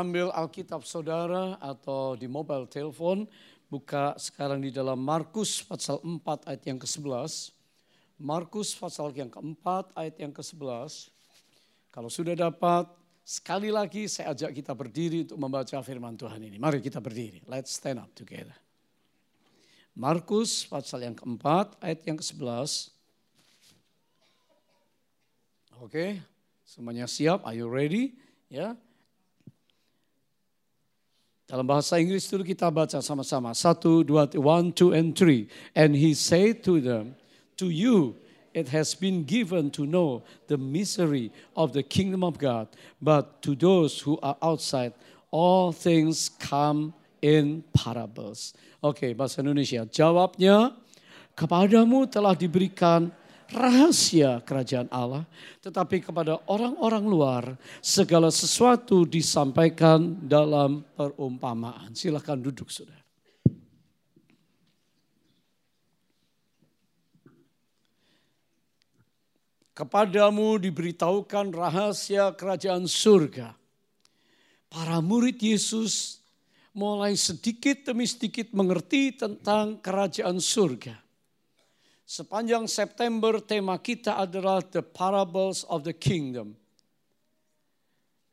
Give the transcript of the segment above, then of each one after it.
ambil Alkitab saudara atau di mobile telepon, buka sekarang di dalam Markus pasal 4 ayat yang ke-11. Markus pasal yang keempat ayat yang ke-11. Kalau sudah dapat, sekali lagi saya ajak kita berdiri untuk membaca firman Tuhan ini. Mari kita berdiri. Let's stand up together. Markus pasal yang keempat ayat yang ke-11. Oke, semuanya siap? Are you ready? Ya. Dalam bahasa Inggris dulu kita baca sama-sama. Satu, dua, one, two, and three. And he said to them, to you it has been given to know the misery of the kingdom of God. But to those who are outside, all things come in parables. Oke, okay, bahasa Indonesia. Jawabnya, kepadamu telah diberikan rahasia kerajaan Allah, tetapi kepada orang-orang luar segala sesuatu disampaikan dalam perumpamaan. Silahkan duduk, saudara. Kepadamu diberitahukan rahasia kerajaan surga. Para murid Yesus mulai sedikit demi sedikit mengerti tentang kerajaan surga Sepanjang September tema kita adalah The Parables of the Kingdom.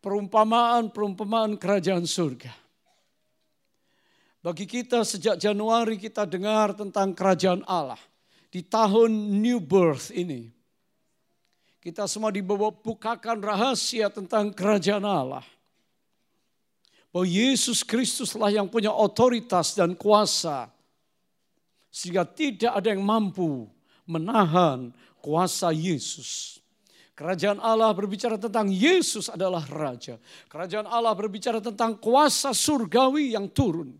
Perumpamaan-perumpamaan kerajaan surga. Bagi kita sejak Januari kita dengar tentang kerajaan Allah. Di tahun New Birth ini. Kita semua dibawa bukakan rahasia tentang kerajaan Allah. Bahwa Yesus Kristuslah yang punya otoritas dan kuasa sehingga tidak ada yang mampu menahan kuasa Yesus. Kerajaan Allah berbicara tentang Yesus adalah Raja. Kerajaan Allah berbicara tentang kuasa surgawi yang turun.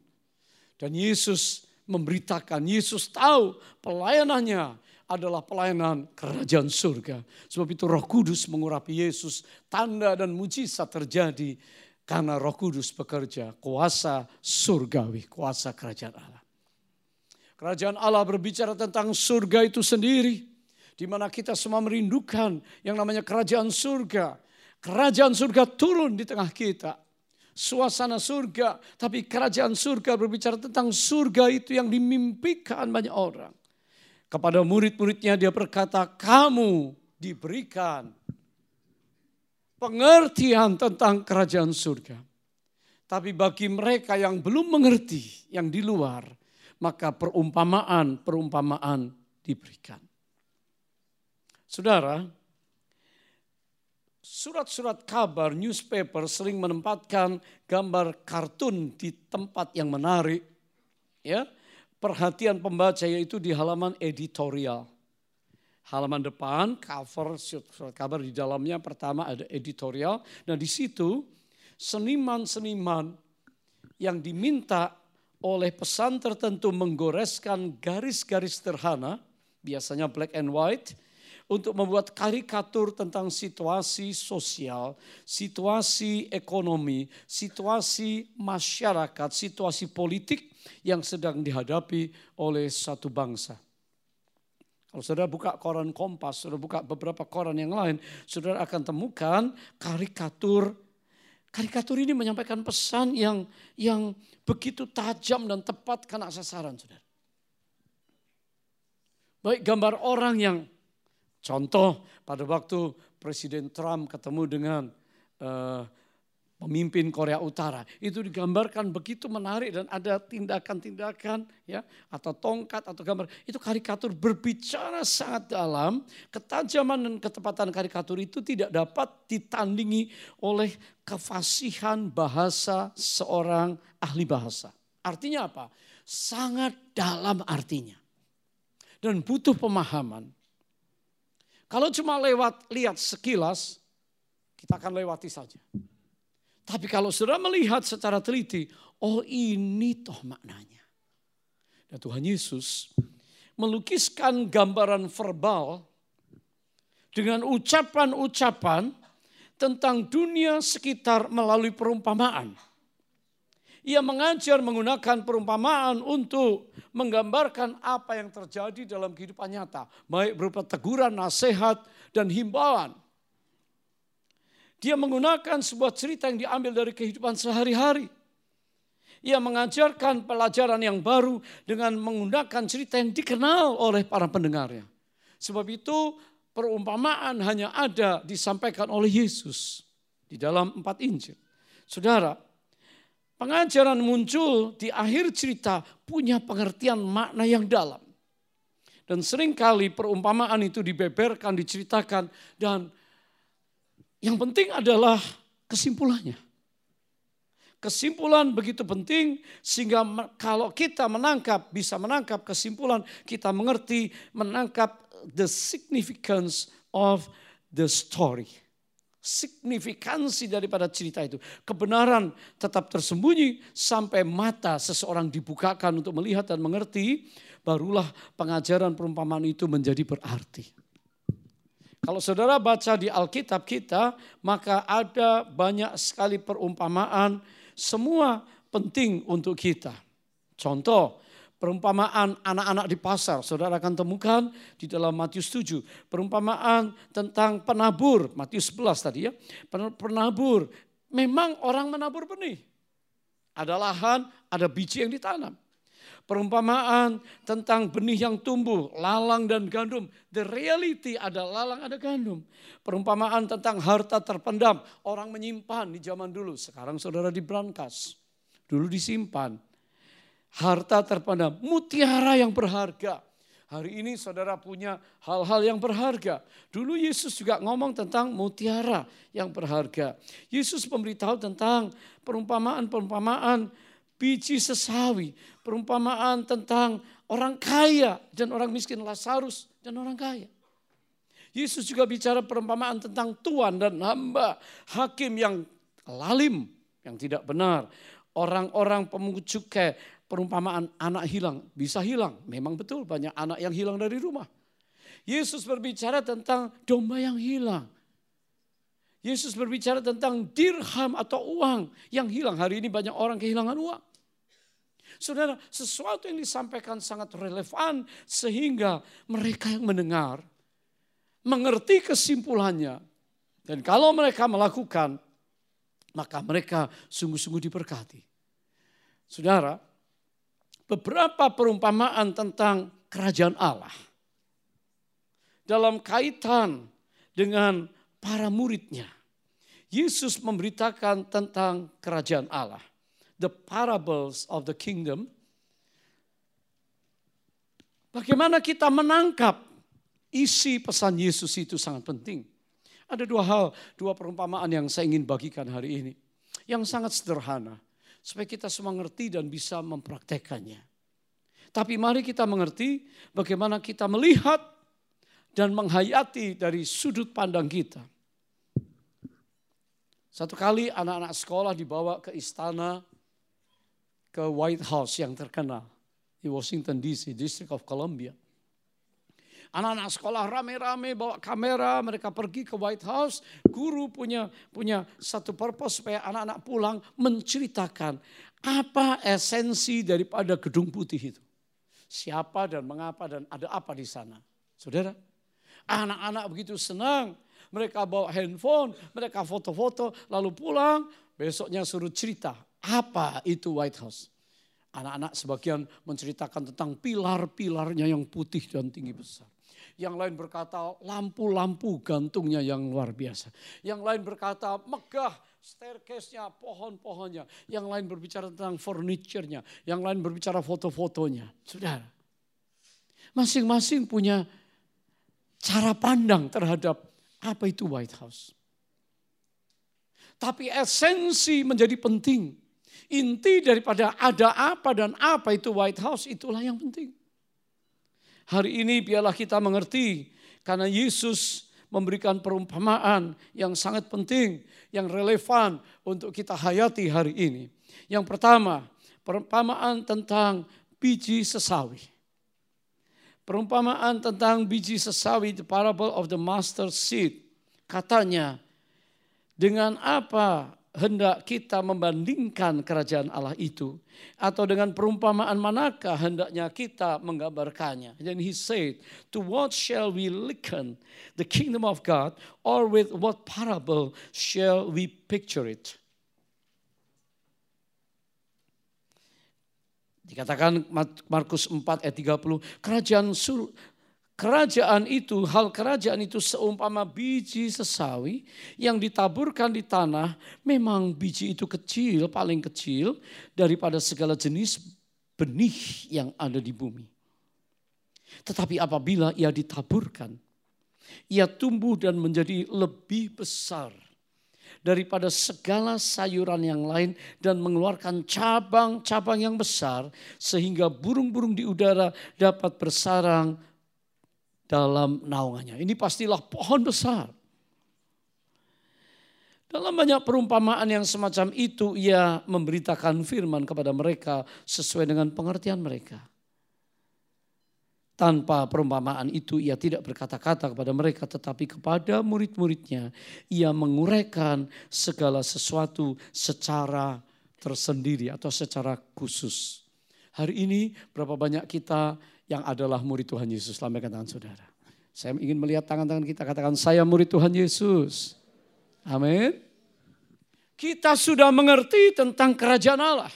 Dan Yesus memberitakan, Yesus tahu pelayanannya adalah pelayanan kerajaan surga. Sebab itu roh kudus mengurapi Yesus. Tanda dan mujizat terjadi karena roh kudus bekerja. Kuasa surgawi, kuasa kerajaan Allah. Kerajaan Allah berbicara tentang surga itu sendiri. Di mana kita semua merindukan yang namanya kerajaan surga. Kerajaan surga turun di tengah kita. Suasana surga, tapi kerajaan surga berbicara tentang surga itu yang dimimpikan banyak orang. Kepada murid-muridnya dia berkata, kamu diberikan pengertian tentang kerajaan surga. Tapi bagi mereka yang belum mengerti, yang di luar, maka perumpamaan-perumpamaan diberikan. Saudara, surat-surat kabar, newspaper sering menempatkan gambar kartun di tempat yang menarik. Ya, perhatian pembaca yaitu di halaman editorial. Halaman depan, cover surat kabar di dalamnya pertama ada editorial. Nah di situ seniman-seniman yang diminta oleh pesan tertentu menggoreskan garis-garis sederhana, biasanya black and white, untuk membuat karikatur tentang situasi sosial, situasi ekonomi, situasi masyarakat, situasi politik yang sedang dihadapi oleh satu bangsa. Kalau saudara buka koran Kompas, saudara buka beberapa koran yang lain, saudara akan temukan karikatur Karikatur ini menyampaikan pesan yang yang begitu tajam dan tepat kena sasaran, saudara. Baik gambar orang yang contoh pada waktu Presiden Trump ketemu dengan uh, pemimpin Korea Utara. Itu digambarkan begitu menarik dan ada tindakan-tindakan ya atau tongkat atau gambar. Itu karikatur berbicara sangat dalam. Ketajaman dan ketepatan karikatur itu tidak dapat ditandingi oleh kefasihan bahasa seorang ahli bahasa. Artinya apa? Sangat dalam artinya. Dan butuh pemahaman. Kalau cuma lewat lihat sekilas, kita akan lewati saja. Tapi kalau sudah melihat secara teliti, oh ini toh maknanya. Dan Tuhan Yesus melukiskan gambaran verbal dengan ucapan-ucapan tentang dunia sekitar melalui perumpamaan. Ia mengajar menggunakan perumpamaan untuk menggambarkan apa yang terjadi dalam kehidupan nyata. Baik berupa teguran, nasihat, dan himbauan. Dia menggunakan sebuah cerita yang diambil dari kehidupan sehari-hari. Ia mengajarkan pelajaran yang baru dengan menggunakan cerita yang dikenal oleh para pendengarnya. Sebab itu perumpamaan hanya ada disampaikan oleh Yesus di dalam empat Injil. Saudara, pengajaran muncul di akhir cerita punya pengertian makna yang dalam. Dan sering kali perumpamaan itu dibeberkan, diceritakan, dan yang penting adalah kesimpulannya. Kesimpulan begitu penting sehingga kalau kita menangkap, bisa menangkap kesimpulan, kita mengerti, menangkap the significance of the story. Signifikansi daripada cerita itu. Kebenaran tetap tersembunyi sampai mata seseorang dibukakan untuk melihat dan mengerti barulah pengajaran perumpamaan itu menjadi berarti. Kalau saudara baca di Alkitab kita, maka ada banyak sekali perumpamaan, semua penting untuk kita. Contoh, perumpamaan anak-anak di pasar, saudara akan temukan di dalam Matius 7. Perumpamaan tentang penabur, Matius 11 tadi ya. Penabur, memang orang menabur benih. Ada lahan, ada biji yang ditanam. Perumpamaan tentang benih yang tumbuh, lalang dan gandum. The reality ada lalang, ada gandum. Perumpamaan tentang harta terpendam. Orang menyimpan di zaman dulu. Sekarang saudara di brankas. Dulu disimpan. Harta terpendam. Mutiara yang berharga. Hari ini saudara punya hal-hal yang berharga. Dulu Yesus juga ngomong tentang mutiara yang berharga. Yesus memberitahu tentang perumpamaan-perumpamaan biji sesawi, perumpamaan tentang orang kaya dan orang miskin Lazarus dan orang kaya. Yesus juga bicara perumpamaan tentang tuan dan hamba, hakim yang lalim, yang tidak benar. Orang-orang pemungut cukai, perumpamaan anak hilang, bisa hilang. Memang betul banyak anak yang hilang dari rumah. Yesus berbicara tentang domba yang hilang. Yesus berbicara tentang dirham atau uang yang hilang. Hari ini banyak orang kehilangan uang. Saudara, sesuatu yang disampaikan sangat relevan sehingga mereka yang mendengar mengerti kesimpulannya. Dan kalau mereka melakukan, maka mereka sungguh-sungguh diberkati. Saudara, beberapa perumpamaan tentang kerajaan Allah dalam kaitan dengan para muridnya. Yesus memberitakan tentang kerajaan Allah the parables of the kingdom. Bagaimana kita menangkap isi pesan Yesus itu sangat penting. Ada dua hal, dua perumpamaan yang saya ingin bagikan hari ini. Yang sangat sederhana. Supaya kita semua mengerti dan bisa mempraktekannya. Tapi mari kita mengerti bagaimana kita melihat dan menghayati dari sudut pandang kita. Satu kali anak-anak sekolah dibawa ke istana ke White House yang terkenal di Washington DC, District of Columbia. Anak-anak sekolah rame-rame bawa kamera, mereka pergi ke White House. Guru punya punya satu purpose supaya anak-anak pulang menceritakan apa esensi daripada gedung putih itu. Siapa dan mengapa dan ada apa di sana. Saudara, anak-anak begitu senang. Mereka bawa handphone, mereka foto-foto, lalu pulang, besoknya suruh cerita apa itu White House? Anak-anak sebagian menceritakan tentang pilar-pilarnya yang putih dan tinggi besar. Yang lain berkata lampu-lampu gantungnya yang luar biasa. Yang lain berkata megah staircase-nya, pohon-pohonnya. Yang lain berbicara tentang furniture-nya. Yang lain berbicara foto-fotonya. Saudara, masing-masing punya cara pandang terhadap apa itu White House. Tapi esensi menjadi penting. Inti daripada ada apa dan apa itu White House itulah yang penting. Hari ini biarlah kita mengerti karena Yesus memberikan perumpamaan yang sangat penting, yang relevan untuk kita hayati hari ini. Yang pertama, perumpamaan tentang biji sesawi. Perumpamaan tentang biji sesawi, the parable of the master seed. Katanya, dengan apa hendak kita membandingkan kerajaan Allah itu? Atau dengan perumpamaan manakah hendaknya kita menggambarkannya? Dan he said to what shall we liken the kingdom of God or with what parable shall we picture it Dikatakan Markus 4 ayat 30, kerajaan sur, Kerajaan itu, hal kerajaan itu seumpama biji sesawi yang ditaburkan di tanah. Memang biji itu kecil, paling kecil daripada segala jenis benih yang ada di bumi. Tetapi apabila ia ditaburkan, ia tumbuh dan menjadi lebih besar daripada segala sayuran yang lain dan mengeluarkan cabang-cabang yang besar sehingga burung-burung di udara dapat bersarang dalam naungannya. Ini pastilah pohon besar. Dalam banyak perumpamaan yang semacam itu, ia memberitakan firman kepada mereka sesuai dengan pengertian mereka. Tanpa perumpamaan itu ia tidak berkata-kata kepada mereka tetapi kepada murid-muridnya ia menguraikan segala sesuatu secara tersendiri atau secara khusus. Hari ini berapa banyak kita yang adalah murid Tuhan Yesus. Lambaikan tangan saudara. Saya ingin melihat tangan-tangan kita, katakan saya murid Tuhan Yesus. Amin. Kita sudah mengerti tentang kerajaan Allah.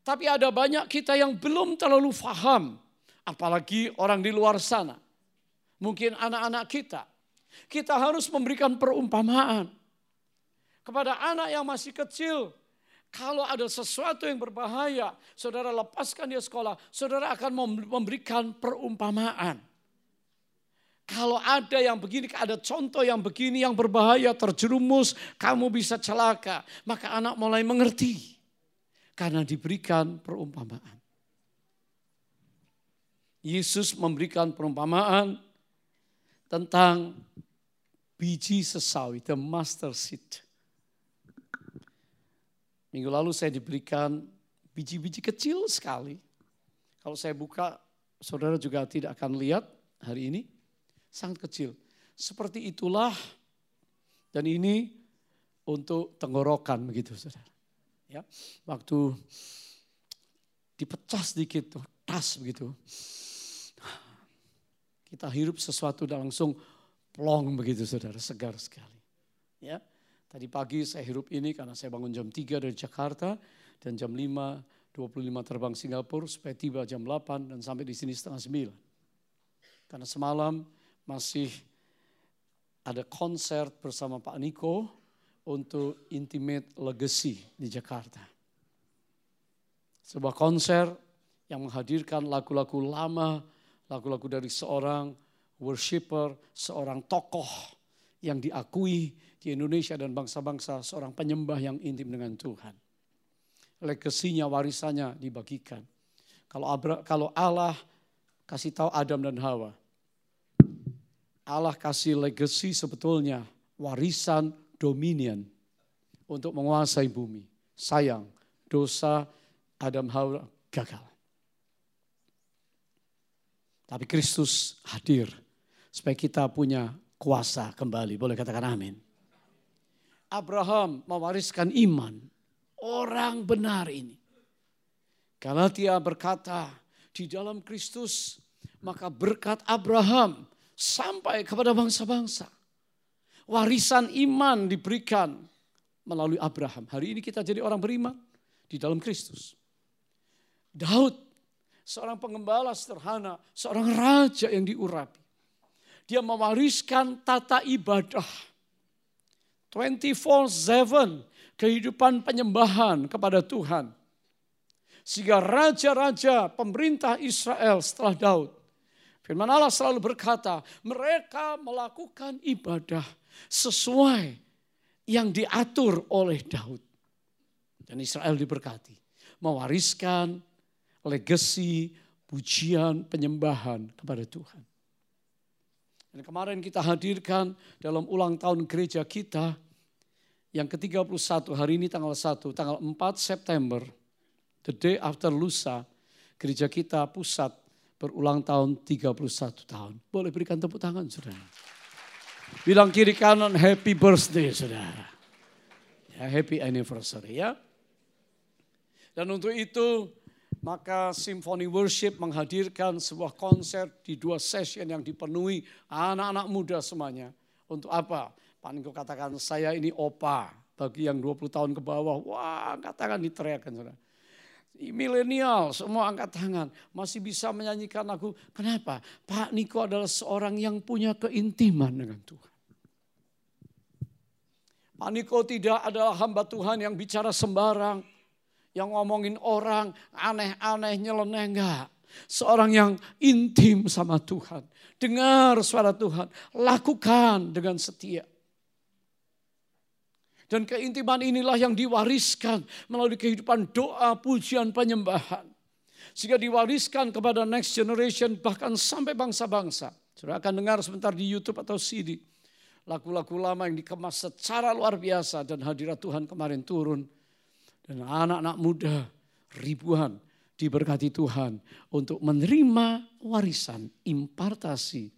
Tapi ada banyak kita yang belum terlalu faham. Apalagi orang di luar sana. Mungkin anak-anak kita. Kita harus memberikan perumpamaan. Kepada anak yang masih kecil, kalau ada sesuatu yang berbahaya, saudara lepaskan dia sekolah, saudara akan memberikan perumpamaan. Kalau ada yang begini, ada contoh yang begini yang berbahaya, terjerumus, kamu bisa celaka. Maka anak mulai mengerti. Karena diberikan perumpamaan. Yesus memberikan perumpamaan tentang biji sesawi, the master seed. Minggu lalu saya diberikan biji-biji kecil sekali. Kalau saya buka, saudara juga tidak akan lihat hari ini. Sangat kecil. Seperti itulah dan ini untuk tenggorokan begitu saudara. Ya, waktu dipecah sedikit tuh, tas begitu. Kita hirup sesuatu dan langsung plong begitu saudara, segar sekali. Ya, Tadi pagi saya hirup ini karena saya bangun jam 3 dari Jakarta dan jam 5 25 terbang Singapura supaya tiba jam 8 dan sampai di sini setengah 9. Karena semalam masih ada konser bersama Pak Niko untuk Intimate Legacy di Jakarta. Sebuah konser yang menghadirkan lagu-lagu lama, lagu-lagu dari seorang worshipper, seorang tokoh yang diakui di Indonesia dan bangsa-bangsa seorang penyembah yang intim dengan Tuhan. Legasinya, warisannya dibagikan. Kalau Abra, kalau Allah kasih tahu Adam dan Hawa, Allah kasih legasi sebetulnya warisan dominion untuk menguasai bumi. Sayang, dosa Adam Hawa gagal. Tapi Kristus hadir supaya kita punya kuasa kembali. Boleh katakan amin. Abraham mewariskan iman. Orang benar ini. Galatia berkata, di dalam Kristus, maka berkat Abraham sampai kepada bangsa-bangsa. Warisan iman diberikan melalui Abraham. Hari ini kita jadi orang beriman di dalam Kristus. Daud, seorang pengembala sederhana, seorang raja yang diurapi. Dia mewariskan tata ibadah 24-7 kehidupan penyembahan kepada Tuhan. Sehingga raja-raja pemerintah Israel setelah Daud. Firman Allah selalu berkata, mereka melakukan ibadah sesuai yang diatur oleh Daud. Dan Israel diberkati. Mewariskan legasi, pujian, penyembahan kepada Tuhan. Dan kemarin kita hadirkan dalam ulang tahun gereja kita yang ke-31 hari ini tanggal 1, tanggal 4 September, the day after lusa, gereja kita pusat berulang tahun 31 tahun. Boleh berikan tepuk tangan saudara. Bilang kiri kanan happy birthday saudara. Happy anniversary ya. Dan untuk itu maka Symphony Worship menghadirkan sebuah konser di dua session yang dipenuhi anak-anak muda semuanya. Untuk apa? Pak Niko katakan saya ini opa bagi yang 20 tahun ke bawah. Wah katakan diteriakan saudara milenial semua angkat tangan masih bisa menyanyikan lagu. Kenapa? Pak Niko adalah seorang yang punya keintiman dengan Tuhan. Pak Niko tidak adalah hamba Tuhan yang bicara sembarang, yang ngomongin orang aneh-aneh nyeleneh enggak. Seorang yang intim sama Tuhan. Dengar suara Tuhan, lakukan dengan setia. Dan keintiman inilah yang diwariskan melalui kehidupan doa, pujian, penyembahan. Sehingga diwariskan kepada next generation bahkan sampai bangsa-bangsa. Sudah akan dengar sebentar di Youtube atau CD. Lagu-lagu lama yang dikemas secara luar biasa dan hadirat Tuhan kemarin turun. Dan anak-anak muda ribuan diberkati Tuhan untuk menerima warisan, impartasi,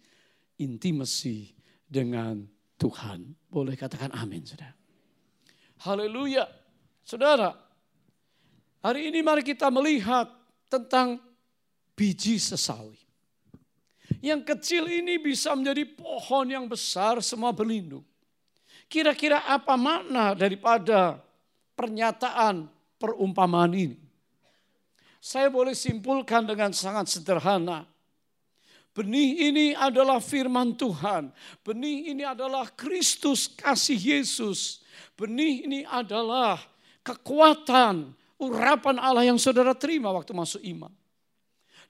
intimasi dengan Tuhan. Boleh katakan amin, saudara. Haleluya. Saudara, hari ini mari kita melihat tentang biji sesawi. Yang kecil ini bisa menjadi pohon yang besar semua berlindung. Kira-kira apa makna daripada pernyataan perumpamaan ini? Saya boleh simpulkan dengan sangat sederhana. Benih ini adalah firman Tuhan. Benih ini adalah Kristus kasih Yesus Benih ini adalah kekuatan, urapan Allah yang saudara terima waktu masuk iman.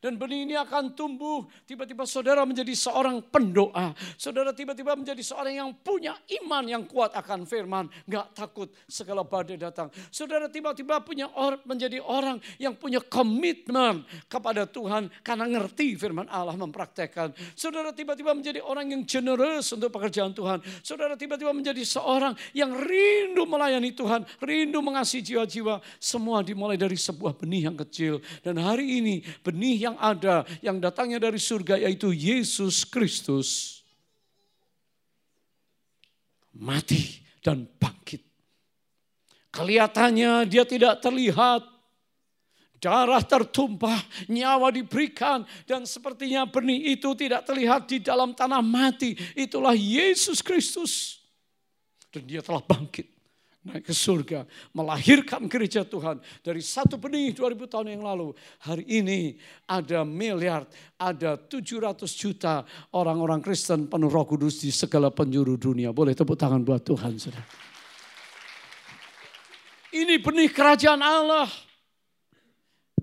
Dan benih ini akan tumbuh, tiba-tiba saudara menjadi seorang pendoa. Saudara tiba-tiba menjadi seorang yang punya iman yang kuat akan firman. Gak takut segala badai datang. Saudara tiba-tiba punya or, menjadi orang yang punya komitmen kepada Tuhan. Karena ngerti firman Allah mempraktekkan. Saudara tiba-tiba menjadi orang yang generous untuk pekerjaan Tuhan. Saudara tiba-tiba menjadi seorang yang rindu melayani Tuhan. Rindu mengasihi jiwa-jiwa. Semua dimulai dari sebuah benih yang kecil. Dan hari ini benih yang yang ada yang datangnya dari surga yaitu Yesus Kristus mati dan bangkit. Kelihatannya dia tidak terlihat, darah tertumpah, nyawa diberikan, dan sepertinya benih itu tidak terlihat di dalam tanah mati. Itulah Yesus Kristus, dan dia telah bangkit naik ke surga, melahirkan gereja Tuhan dari satu benih 2000 tahun yang lalu. Hari ini ada miliar, ada 700 juta orang-orang Kristen penuh roh kudus di segala penjuru dunia. Boleh tepuk tangan buat Tuhan, saudara. Ini benih kerajaan Allah.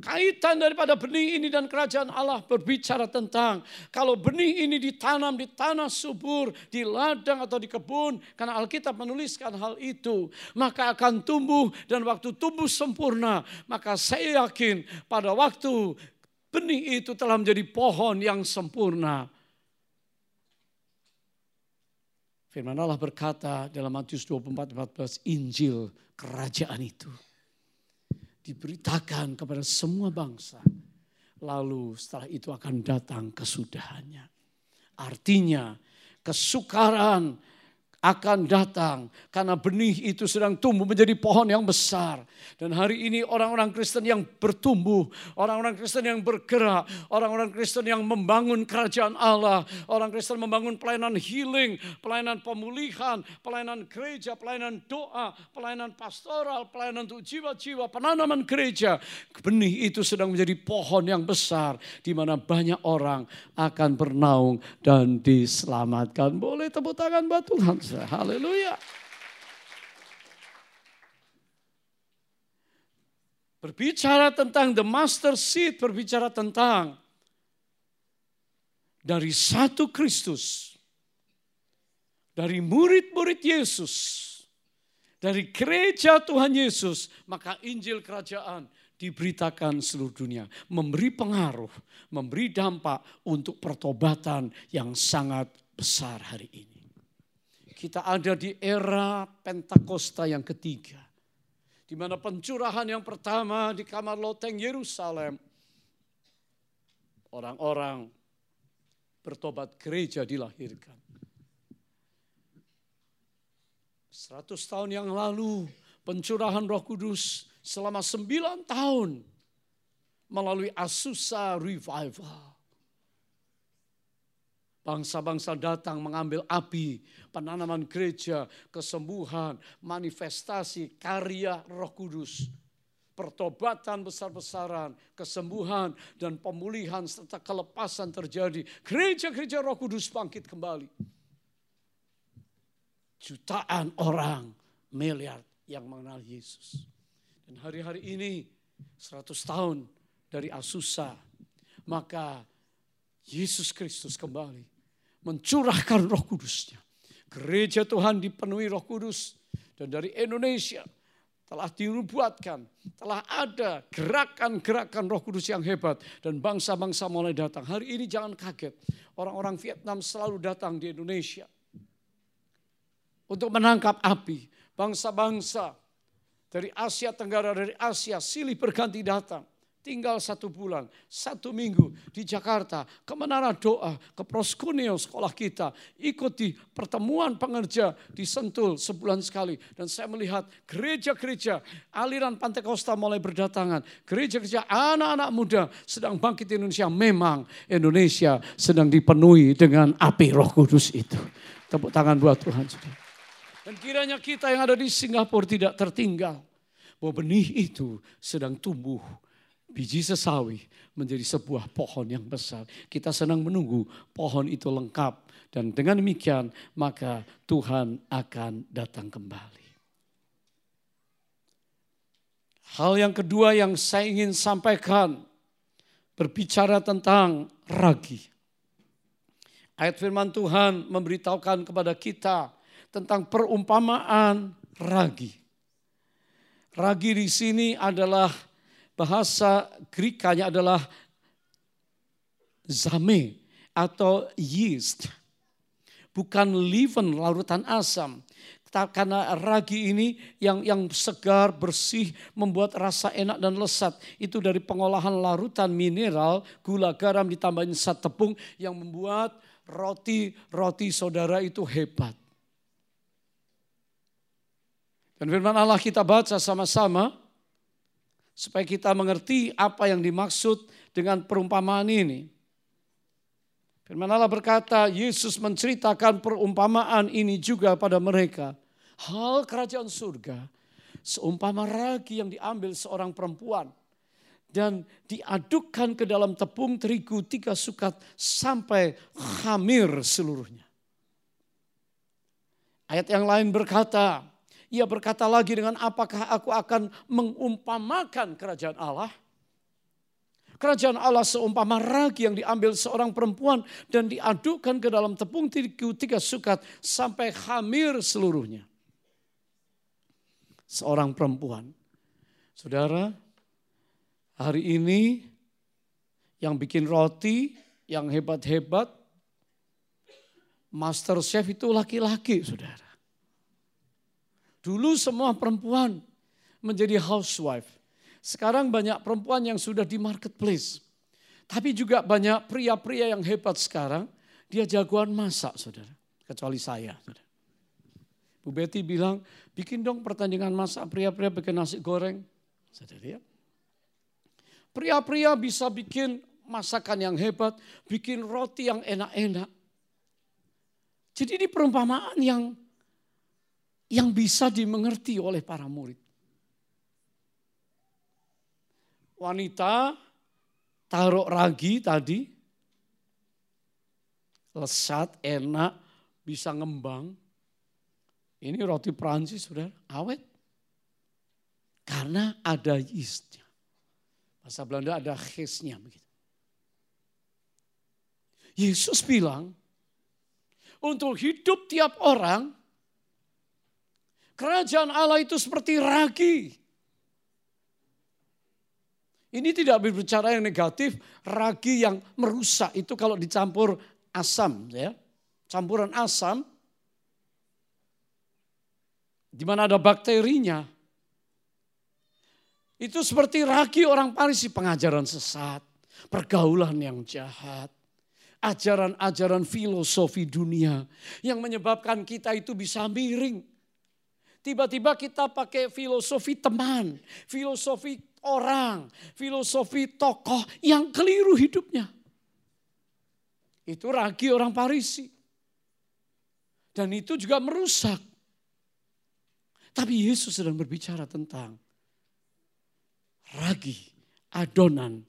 Kaitan daripada benih ini dan kerajaan Allah berbicara tentang kalau benih ini ditanam di tanah subur, di ladang atau di kebun, karena Alkitab menuliskan hal itu, maka akan tumbuh dan waktu tumbuh sempurna, maka saya yakin pada waktu benih itu telah menjadi pohon yang sempurna. Firman Allah berkata dalam Matius 24, 14, Injil kerajaan itu diberitakan kepada semua bangsa. Lalu setelah itu akan datang kesudahannya. Artinya kesukaran akan datang karena benih itu sedang tumbuh menjadi pohon yang besar. Dan hari ini orang-orang Kristen yang bertumbuh, orang-orang Kristen yang bergerak, orang-orang Kristen yang membangun kerajaan Allah, orang Kristen membangun pelayanan healing, pelayanan pemulihan, pelayanan gereja, pelayanan doa, pelayanan pastoral, pelayanan untuk jiwa-jiwa, penanaman gereja. Benih itu sedang menjadi pohon yang besar di mana banyak orang akan bernaung dan diselamatkan. Boleh tepuk tangan buat Tuhan. Haleluya. Berbicara tentang the master seed, berbicara tentang dari satu Kristus, dari murid-murid Yesus, dari gereja Tuhan Yesus, maka Injil kerajaan diberitakan seluruh dunia, memberi pengaruh, memberi dampak untuk pertobatan yang sangat besar hari ini. Kita ada di era Pentakosta yang ketiga. Di mana pencurahan yang pertama di kamar loteng Yerusalem. Orang-orang bertobat gereja dilahirkan. Seratus tahun yang lalu pencurahan roh kudus selama sembilan tahun melalui Asusa Revival. Bangsa-bangsa datang mengambil api, penanaman gereja, kesembuhan, manifestasi, karya roh kudus. Pertobatan besar-besaran, kesembuhan dan pemulihan serta kelepasan terjadi. Gereja-gereja roh kudus bangkit kembali. Jutaan orang, miliar yang mengenal Yesus. Dan hari-hari ini 100 tahun dari Asusa, maka Yesus Kristus kembali mencurahkan roh kudusnya. Gereja Tuhan dipenuhi roh kudus. Dan dari Indonesia telah dirubuatkan, telah ada gerakan-gerakan roh kudus yang hebat. Dan bangsa-bangsa mulai datang. Hari ini jangan kaget, orang-orang Vietnam selalu datang di Indonesia. Untuk menangkap api. Bangsa-bangsa dari Asia Tenggara, dari Asia silih berganti datang tinggal satu bulan, satu minggu di Jakarta, ke Menara Doa, ke Proskuneo sekolah kita, ikuti pertemuan pengerja di Sentul sebulan sekali. Dan saya melihat gereja-gereja aliran Pantai Kosta mulai berdatangan. Gereja-gereja anak-anak muda sedang bangkit di Indonesia. Memang Indonesia sedang dipenuhi dengan api roh kudus itu. Tepuk tangan buat Tuhan. Dan kiranya kita yang ada di Singapura tidak tertinggal. Bahwa benih itu sedang tumbuh biji sesawi menjadi sebuah pohon yang besar. Kita senang menunggu pohon itu lengkap. Dan dengan demikian maka Tuhan akan datang kembali. Hal yang kedua yang saya ingin sampaikan berbicara tentang ragi. Ayat firman Tuhan memberitahukan kepada kita tentang perumpamaan ragi. Ragi di sini adalah bahasa Grikanya adalah zame atau yeast. Bukan leaven, larutan asam. Karena ragi ini yang yang segar, bersih, membuat rasa enak dan lesat. Itu dari pengolahan larutan mineral, gula garam ditambahin sat tepung yang membuat roti-roti saudara itu hebat. Dan firman Allah kita baca sama-sama supaya kita mengerti apa yang dimaksud dengan perumpamaan ini. Firman Allah berkata, Yesus menceritakan perumpamaan ini juga pada mereka. Hal kerajaan surga, seumpama ragi yang diambil seorang perempuan dan diadukkan ke dalam tepung terigu tiga sukat sampai hamir seluruhnya. Ayat yang lain berkata, ia berkata lagi dengan apakah aku akan mengumpamakan kerajaan Allah? Kerajaan Allah seumpama ragi yang diambil seorang perempuan dan diadukkan ke dalam tepung tiga sukat sampai hamir seluruhnya. Seorang perempuan. Saudara, hari ini yang bikin roti, yang hebat-hebat, master chef itu laki-laki, saudara. Dulu semua perempuan menjadi housewife. Sekarang banyak perempuan yang sudah di marketplace. Tapi juga banyak pria-pria yang hebat sekarang. Dia jagoan masak, saudara. Kecuali saya, saudara. Bu Betty bilang, bikin dong pertandingan masak pria-pria bikin nasi goreng. Saudara ya. Pria-pria bisa bikin masakan yang hebat, bikin roti yang enak-enak. Jadi ini perumpamaan yang yang bisa dimengerti oleh para murid. Wanita taruh ragi tadi, lesat, enak, bisa ngembang. Ini roti Perancis sudah awet. Karena ada yeastnya. Bahasa Belanda ada gesnya begitu. Yesus bilang, untuk hidup tiap orang Kerajaan Allah itu seperti ragi. Ini tidak berbicara yang negatif, ragi yang merusak itu kalau dicampur asam ya. Campuran asam di mana ada bakterinya. Itu seperti ragi orang Parisi pengajaran sesat, pergaulan yang jahat, ajaran-ajaran filosofi dunia yang menyebabkan kita itu bisa miring Tiba-tiba kita pakai filosofi teman, filosofi orang, filosofi tokoh yang keliru hidupnya. Itu ragi orang Parisi. Dan itu juga merusak. Tapi Yesus sedang berbicara tentang ragi, adonan,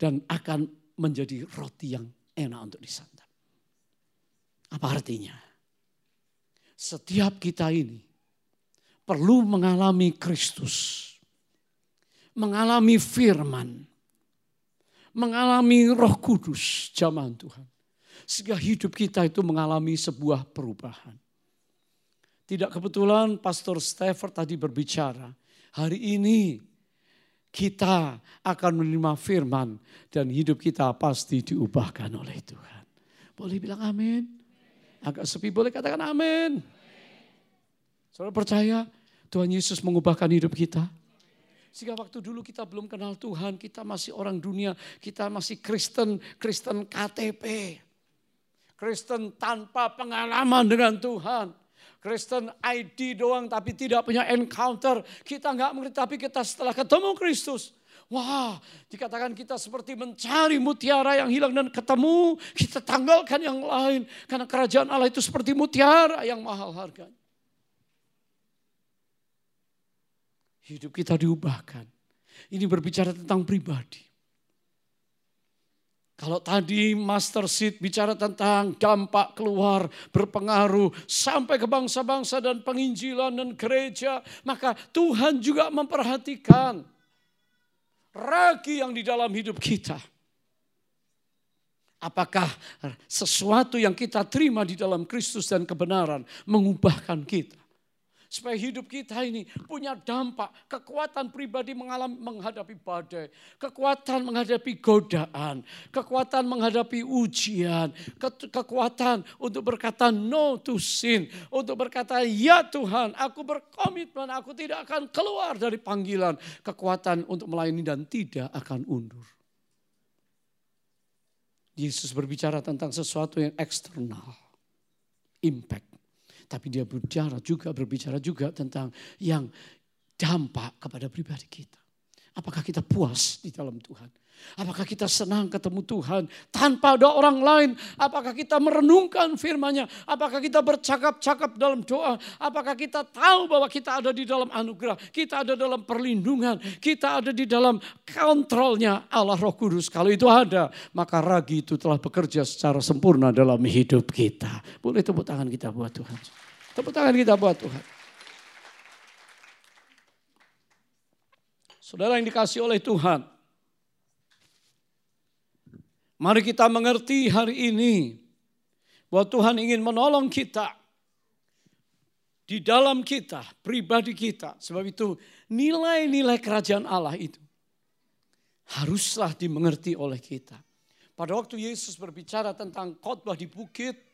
dan akan menjadi roti yang enak untuk disantap. Apa artinya? Setiap kita ini perlu mengalami Kristus. Mengalami firman. Mengalami roh kudus zaman Tuhan. Sehingga hidup kita itu mengalami sebuah perubahan. Tidak kebetulan Pastor Stafford tadi berbicara. Hari ini kita akan menerima firman dan hidup kita pasti diubahkan oleh Tuhan. Boleh bilang amin? Agak sepi boleh katakan amin. Saudara percaya Tuhan Yesus mengubahkan hidup kita. Sehingga waktu dulu kita belum kenal Tuhan, kita masih orang dunia, kita masih Kristen, Kristen KTP. Kristen tanpa pengalaman dengan Tuhan. Kristen ID doang tapi tidak punya encounter. Kita nggak mengerti tapi kita setelah ketemu Kristus. Wah, dikatakan kita seperti mencari mutiara yang hilang dan ketemu, kita tanggalkan yang lain. Karena kerajaan Allah itu seperti mutiara yang mahal harganya. Hidup kita diubahkan. Ini berbicara tentang pribadi. Kalau tadi Master Seed bicara tentang dampak keluar berpengaruh sampai ke bangsa-bangsa dan penginjilan dan gereja, maka Tuhan juga memperhatikan ragi yang di dalam hidup kita. Apakah sesuatu yang kita terima di dalam Kristus dan kebenaran mengubahkan kita? Supaya hidup kita ini punya dampak, kekuatan pribadi mengalami menghadapi badai, kekuatan menghadapi godaan, kekuatan menghadapi ujian, ke, kekuatan untuk berkata no to sin, untuk berkata ya Tuhan, aku berkomitmen, aku tidak akan keluar dari panggilan, kekuatan untuk melayani dan tidak akan undur. Yesus berbicara tentang sesuatu yang eksternal, impact tapi dia berbicara juga berbicara juga tentang yang dampak kepada pribadi kita. Apakah kita puas di dalam Tuhan? Apakah kita senang ketemu Tuhan tanpa ada orang lain? Apakah kita merenungkan firman-Nya? Apakah kita bercakap-cakap dalam doa? Apakah kita tahu bahwa kita ada di dalam anugerah? Kita ada dalam perlindungan? Kita ada di dalam kontrolnya Allah Roh Kudus. Kalau itu ada, maka ragi itu telah bekerja secara sempurna dalam hidup kita. Boleh tepuk tangan kita buat Tuhan. Tepuk tangan kita buat Tuhan. Saudara yang dikasih oleh Tuhan. Mari kita mengerti hari ini bahwa Tuhan ingin menolong kita di dalam kita, pribadi kita. Sebab itu nilai-nilai kerajaan Allah itu haruslah dimengerti oleh kita. Pada waktu Yesus berbicara tentang khotbah di bukit,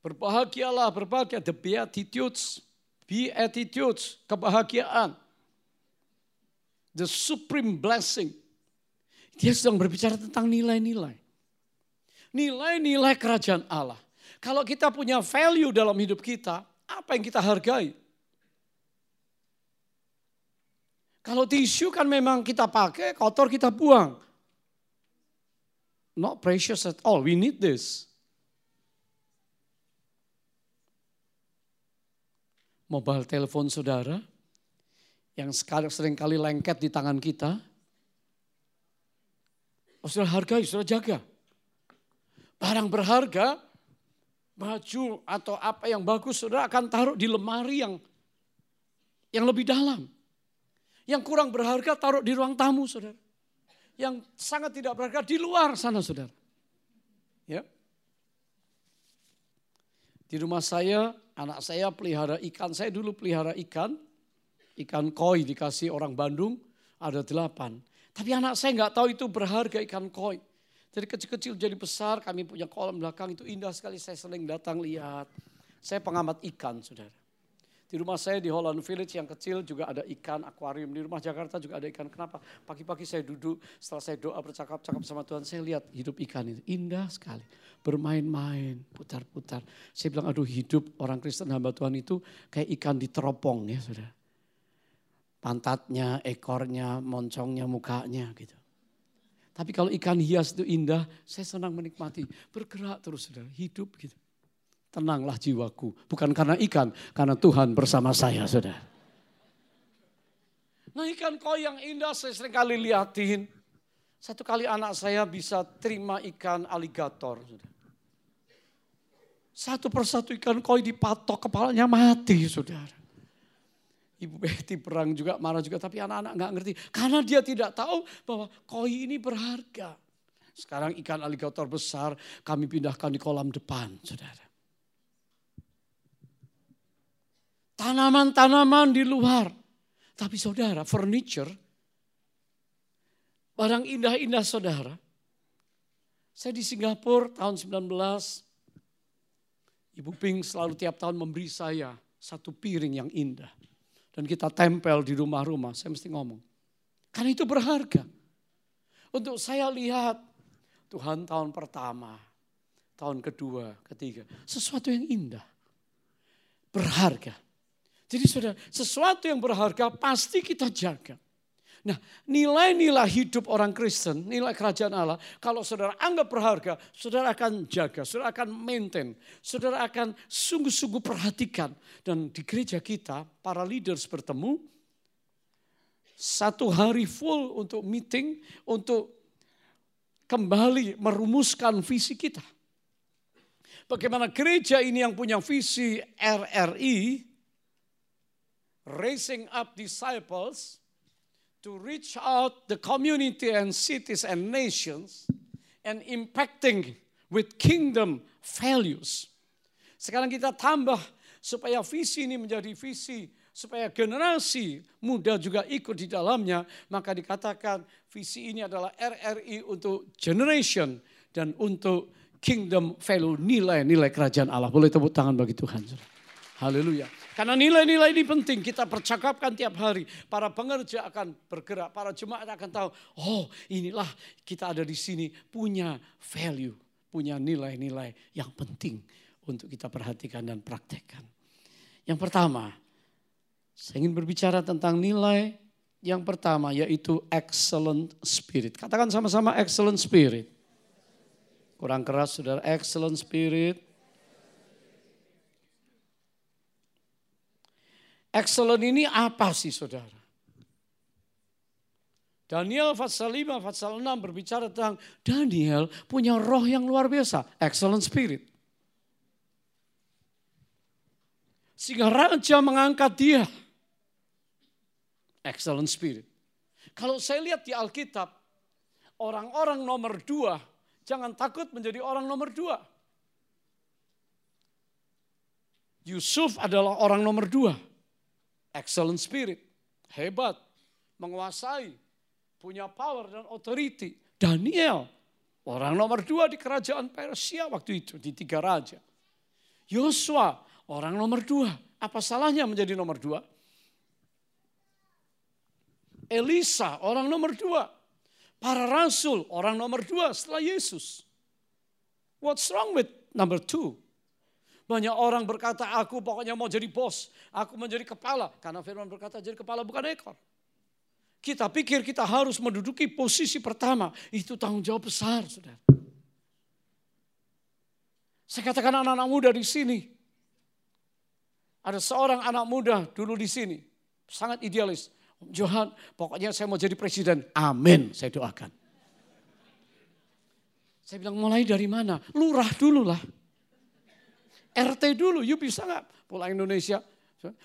berbahagialah, berbahagia, the beatitudes, beatitudes, kebahagiaan the supreme blessing. Dia sedang berbicara tentang nilai-nilai. Nilai-nilai kerajaan Allah. Kalau kita punya value dalam hidup kita, apa yang kita hargai? Kalau tisu kan memang kita pakai, kotor kita buang. Not precious at all, we need this. Mobile telepon saudara, yang sering kali lengket di tangan kita. Oh, sudah hargai, sudah jaga. Barang berharga, baju atau apa yang bagus, sudah akan taruh di lemari yang yang lebih dalam. Yang kurang berharga taruh di ruang tamu, saudara. Yang sangat tidak berharga di luar sana, saudara. Ya. Di rumah saya, anak saya pelihara ikan. Saya dulu pelihara ikan ikan koi dikasih orang Bandung ada delapan. Tapi anak saya nggak tahu itu berharga ikan koi. Jadi kecil-kecil jadi besar, kami punya kolam belakang itu indah sekali. Saya sering datang lihat. Saya pengamat ikan, saudara. Di rumah saya di Holland Village yang kecil juga ada ikan akuarium. Di rumah Jakarta juga ada ikan. Kenapa? Pagi-pagi saya duduk, setelah saya doa bercakap-cakap sama Tuhan, saya lihat hidup ikan itu indah sekali. Bermain-main, putar-putar. Saya bilang, aduh hidup orang Kristen hamba Tuhan itu kayak ikan di teropong ya saudara. Pantatnya, ekornya, moncongnya, mukanya gitu. Tapi kalau ikan hias itu indah, saya senang menikmati. Bergerak terus saudara, hidup gitu. Tenanglah jiwaku. Bukan karena ikan, karena Tuhan bersama saya, saudara. Nah ikan koi yang indah saya sering kali liatin. Satu kali anak saya bisa terima ikan aligator. Satu persatu ikan koi dipatok kepalanya mati, saudara. Ibu Betty perang juga, marah juga, tapi anak-anak nggak ngerti. Karena dia tidak tahu bahwa koi ini berharga. Sekarang ikan aligator besar kami pindahkan di kolam depan, saudara. tanaman-tanaman di luar. Tapi saudara, furniture, barang indah-indah saudara. Saya di Singapura tahun 19, Ibu Ping selalu tiap tahun memberi saya satu piring yang indah. Dan kita tempel di rumah-rumah, saya mesti ngomong. Karena itu berharga. Untuk saya lihat Tuhan tahun pertama, tahun kedua, ketiga. Sesuatu yang indah. Berharga. Jadi saudara, sesuatu yang berharga pasti kita jaga. Nah, nilai-nilai hidup orang Kristen, nilai kerajaan Allah, kalau saudara anggap berharga, saudara akan jaga, saudara akan maintain, saudara akan sungguh-sungguh perhatikan. Dan di gereja kita, para leaders bertemu, satu hari full untuk meeting, untuk kembali merumuskan visi kita. Bagaimana gereja ini yang punya visi RRI, raising up disciples to reach out the community and cities and nations and impacting with kingdom values. Sekarang kita tambah supaya visi ini menjadi visi supaya generasi muda juga ikut di dalamnya, maka dikatakan visi ini adalah RRI untuk generation dan untuk kingdom value, nilai-nilai kerajaan Allah. Boleh tepuk tangan bagi Tuhan. Haleluya. Karena nilai-nilai ini penting, kita percakapkan tiap hari. Para pengerja akan bergerak, para jemaat akan tahu, oh inilah kita ada di sini punya value, punya nilai-nilai yang penting untuk kita perhatikan dan praktekkan. Yang pertama, saya ingin berbicara tentang nilai yang pertama yaitu excellent spirit. Katakan sama-sama excellent spirit. Kurang keras saudara, excellent spirit. Excellent ini apa sih saudara? Daniel pasal 5, pasal 6 berbicara tentang Daniel punya roh yang luar biasa. Excellent spirit. Sehingga raja mengangkat dia. Excellent spirit. Kalau saya lihat di Alkitab, orang-orang nomor dua, jangan takut menjadi orang nomor dua. Yusuf adalah orang nomor dua excellent spirit, hebat, menguasai, punya power dan authority. Daniel, orang nomor dua di kerajaan Persia waktu itu, di tiga raja. Yosua, orang nomor dua. Apa salahnya menjadi nomor dua? Elisa, orang nomor dua. Para rasul, orang nomor dua setelah Yesus. What's wrong with number two? Banyak orang berkata, aku pokoknya mau jadi bos. Aku menjadi kepala. Karena firman berkata, jadi kepala bukan ekor. Kita pikir kita harus menduduki posisi pertama. Itu tanggung jawab besar, saudara. Saya katakan anak-anak muda di sini. Ada seorang anak muda dulu di sini. Sangat idealis. Johan, pokoknya saya mau jadi presiden. Amin, saya doakan. Saya bilang mulai dari mana? Lurah dulu lah. RT dulu, you bisa nggak pulang Indonesia?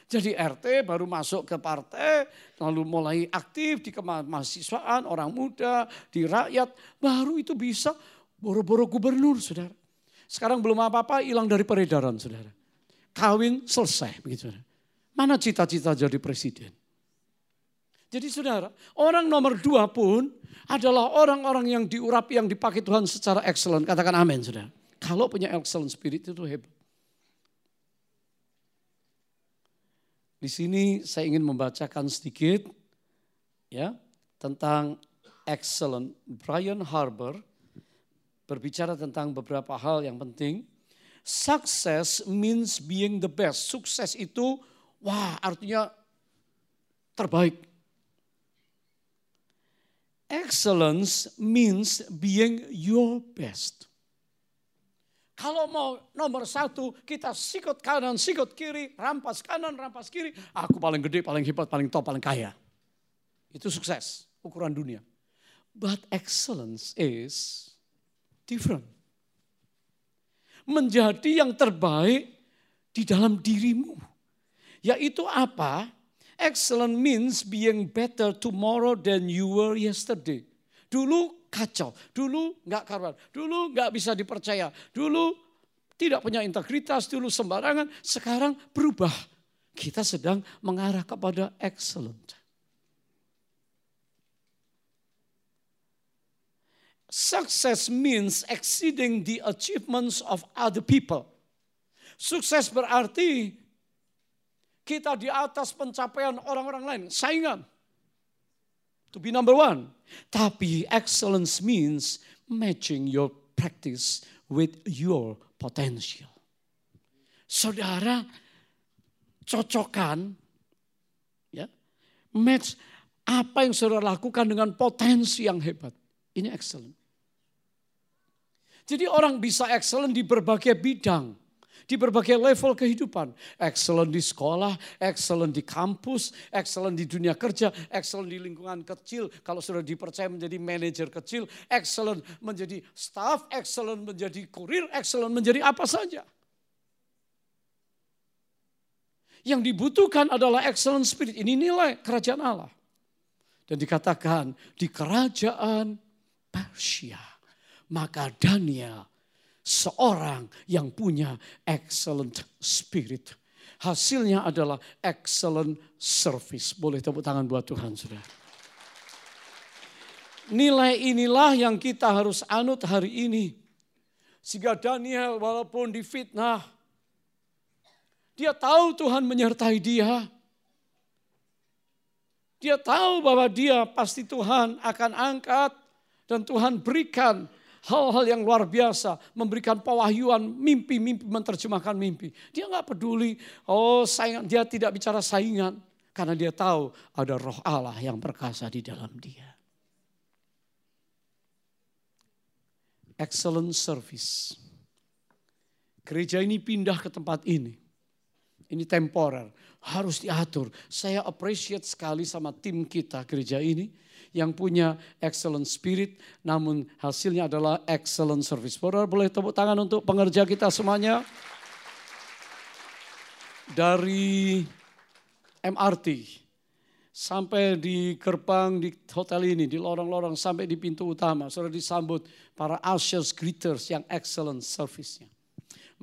Jadi RT baru masuk ke partai, lalu mulai aktif di kemahasiswaan, orang muda, di rakyat, baru itu bisa boro-boro gubernur, saudara. Sekarang belum apa-apa, hilang dari peredaran, saudara. Kawin selesai, begitu. Saudara. Mana cita-cita jadi presiden? Jadi saudara, orang nomor dua pun adalah orang-orang yang diurapi, yang dipakai Tuhan secara excellent. Katakan amin, saudara. Kalau punya excellent spirit itu hebat. Di sini saya ingin membacakan sedikit ya tentang excellent. Brian Harbour berbicara tentang beberapa hal yang penting. Success means being the best. Sukses itu wah artinya terbaik. Excellence means being your best. Kalau mau nomor satu, kita sikut kanan, sikut kiri, rampas kanan, rampas kiri. Aku paling gede, paling hebat, paling top, paling kaya. Itu sukses, ukuran dunia. But excellence is different. Menjadi yang terbaik di dalam dirimu. Yaitu apa? Excellent means being better tomorrow than you were yesterday. Dulu kacau. Dulu nggak karuan, dulu nggak bisa dipercaya, dulu tidak punya integritas, dulu sembarangan, sekarang berubah. Kita sedang mengarah kepada excellent. Success means exceeding the achievements of other people. Sukses berarti kita di atas pencapaian orang-orang lain, saingan to be number one. Tapi excellence means matching your practice with your potential. Saudara cocokkan ya match apa yang saudara lakukan dengan potensi yang hebat. Ini excellent. Jadi orang bisa excellent di berbagai bidang di berbagai level kehidupan. Excellent di sekolah, excellent di kampus, excellent di dunia kerja, excellent di lingkungan kecil. Kalau sudah dipercaya menjadi manajer kecil, excellent menjadi staff, excellent menjadi kurir, excellent menjadi apa saja. Yang dibutuhkan adalah excellent spirit. Ini nilai kerajaan Allah. Dan dikatakan di kerajaan Persia. Maka Daniel seorang yang punya excellent spirit. Hasilnya adalah excellent service. Boleh tepuk tangan buat Tuhan, saudara. Nilai inilah yang kita harus anut hari ini. Sehingga Daniel walaupun difitnah, dia tahu Tuhan menyertai dia. Dia tahu bahwa dia pasti Tuhan akan angkat dan Tuhan berikan hal-hal yang luar biasa, memberikan pewahyuan, mimpi-mimpi, menerjemahkan mimpi. Dia nggak peduli, oh saingan, dia tidak bicara saingan. Karena dia tahu ada roh Allah yang perkasa di dalam dia. Excellent service. Gereja ini pindah ke tempat ini. Ini temporer, harus diatur. Saya appreciate sekali sama tim kita gereja ini yang punya excellent spirit, namun hasilnya adalah excellent service. Saudara boleh tepuk tangan untuk pengerja kita semuanya. Dari MRT sampai di gerbang di hotel ini, di lorong-lorong sampai di pintu utama, saudara disambut para ushers, greeters yang excellent service-nya.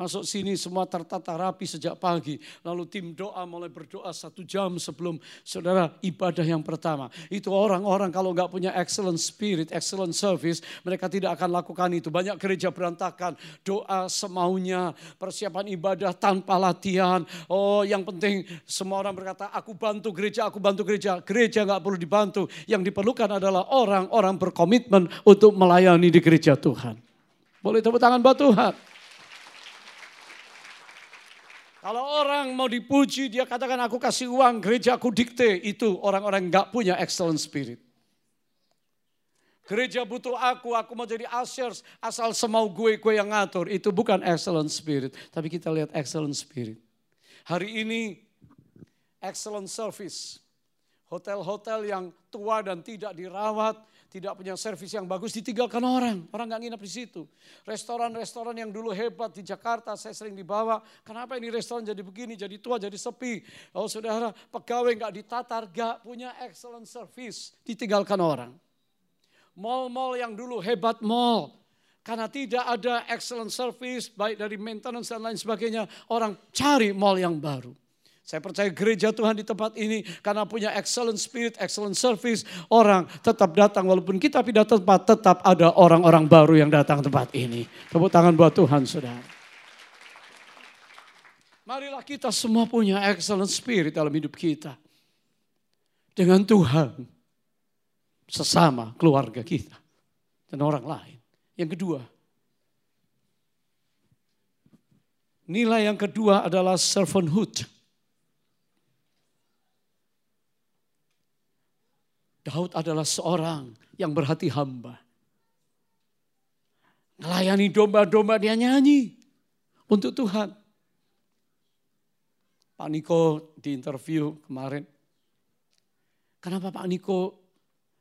Masuk sini semua tertata rapi sejak pagi. Lalu tim doa mulai berdoa satu jam sebelum saudara ibadah yang pertama. Itu orang-orang kalau nggak punya excellent spirit, excellent service, mereka tidak akan lakukan itu. Banyak gereja berantakan, doa semaunya, persiapan ibadah tanpa latihan. Oh yang penting semua orang berkata, aku bantu gereja, aku bantu gereja. Gereja nggak perlu dibantu. Yang diperlukan adalah orang-orang berkomitmen untuk melayani di gereja Tuhan. Boleh tepuk tangan buat Tuhan. Kalau orang mau dipuji, dia katakan aku kasih uang, gereja aku dikte. Itu orang-orang nggak punya excellent spirit. Gereja butuh aku, aku mau jadi ushers, asal semau gue, gue yang ngatur. Itu bukan excellent spirit, tapi kita lihat excellent spirit. Hari ini, excellent service. Hotel-hotel yang tua dan tidak dirawat, tidak punya servis yang bagus ditinggalkan orang. Orang nggak nginep di situ. Restoran-restoran yang dulu hebat di Jakarta saya sering dibawa. Kenapa ini restoran jadi begini, jadi tua, jadi sepi. Oh saudara, pegawai nggak ditatar, nggak punya excellent service, ditinggalkan orang. Mall-mall yang dulu hebat mall, karena tidak ada excellent service baik dari maintenance dan lain sebagainya, orang cari mall yang baru. Saya percaya gereja Tuhan di tempat ini karena punya excellent spirit, excellent service. Orang tetap datang walaupun kita pindah tempat tetap ada orang-orang baru yang datang tempat ini. Tepuk tangan buat Tuhan saudara. Marilah kita semua punya excellent spirit dalam hidup kita. Dengan Tuhan, sesama keluarga kita, dan orang lain. Yang kedua, nilai yang kedua adalah servanthood. Daud adalah seorang yang berhati hamba. Melayani domba-domba dia nyanyi untuk Tuhan. Pak Niko di interview kemarin. Kenapa Pak Niko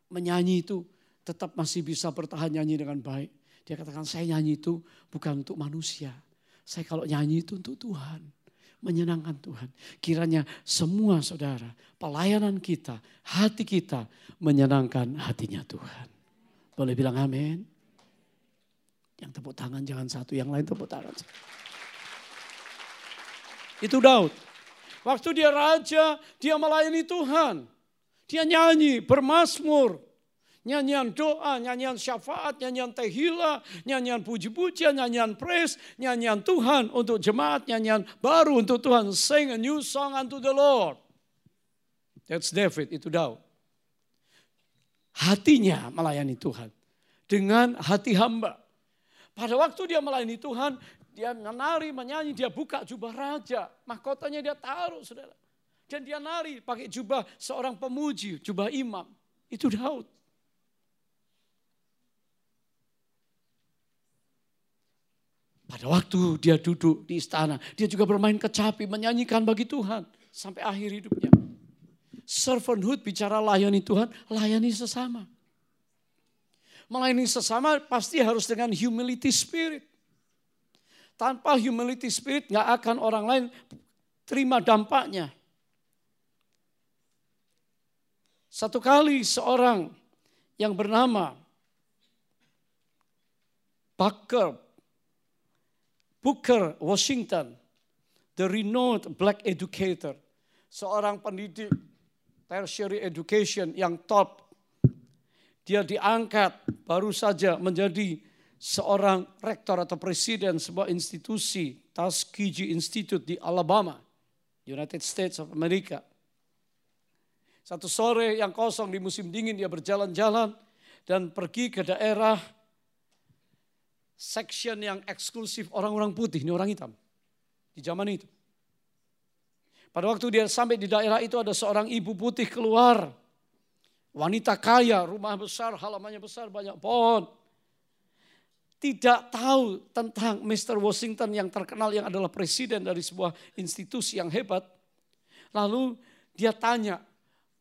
menyanyi itu tetap masih bisa bertahan nyanyi dengan baik. Dia katakan saya nyanyi itu bukan untuk manusia. Saya kalau nyanyi itu untuk Tuhan menyenangkan Tuhan. Kiranya semua saudara, pelayanan kita, hati kita menyenangkan hatinya Tuhan. Boleh bilang amin? Yang tepuk tangan jangan satu, yang lain tepuk tangan. Itu Daud. Waktu dia raja, dia melayani Tuhan. Dia nyanyi, bermasmur, Nyanyian doa, nyanyian syafaat, nyanyian tehila, nyanyian puji-pujian, nyanyian praise, nyanyian Tuhan untuk jemaat, nyanyian baru untuk Tuhan. Sing a new song unto the Lord. That's David, itu Daud. Hatinya melayani Tuhan. Dengan hati hamba. Pada waktu dia melayani Tuhan, dia menari, menyanyi, dia buka jubah raja. Mahkotanya dia taruh, saudara. Dan dia nari pakai jubah seorang pemuji, jubah imam. Itu Daud. Pada waktu dia duduk di istana, dia juga bermain kecapi, menyanyikan bagi Tuhan sampai akhir hidupnya. Servanthood bicara layani Tuhan, layani sesama. Melayani sesama pasti harus dengan humility spirit. Tanpa humility spirit nggak akan orang lain terima dampaknya. Satu kali seorang yang bernama Parker Booker Washington, the renowned black educator, seorang pendidik tertiary education yang top. Dia diangkat baru saja menjadi seorang rektor atau presiden sebuah institusi, Tuskegee Institute di Alabama, United States of America. Satu sore yang kosong di musim dingin dia berjalan-jalan dan pergi ke daerah section yang eksklusif orang-orang putih, ini orang hitam. Di zaman itu. Pada waktu dia sampai di daerah itu ada seorang ibu putih keluar. Wanita kaya, rumah besar, halamannya besar, banyak pohon. Tidak tahu tentang Mr. Washington yang terkenal yang adalah presiden dari sebuah institusi yang hebat. Lalu dia tanya,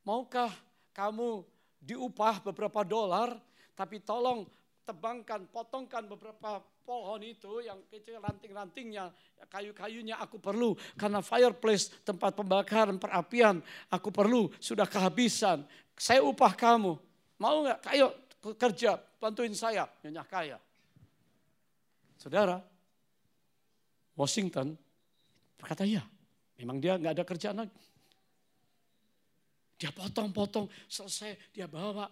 maukah kamu diupah beberapa dolar, tapi tolong tebangkan, potongkan beberapa pohon itu yang kecil ranting-rantingnya, kayu-kayunya aku perlu karena fireplace tempat pembakaran perapian aku perlu sudah kehabisan. Saya upah kamu. Mau nggak? Ayo kerja, bantuin saya. Nyonya kaya. Saudara, Washington berkata ya, memang dia nggak ada kerjaan lagi. Dia potong-potong, selesai dia bawa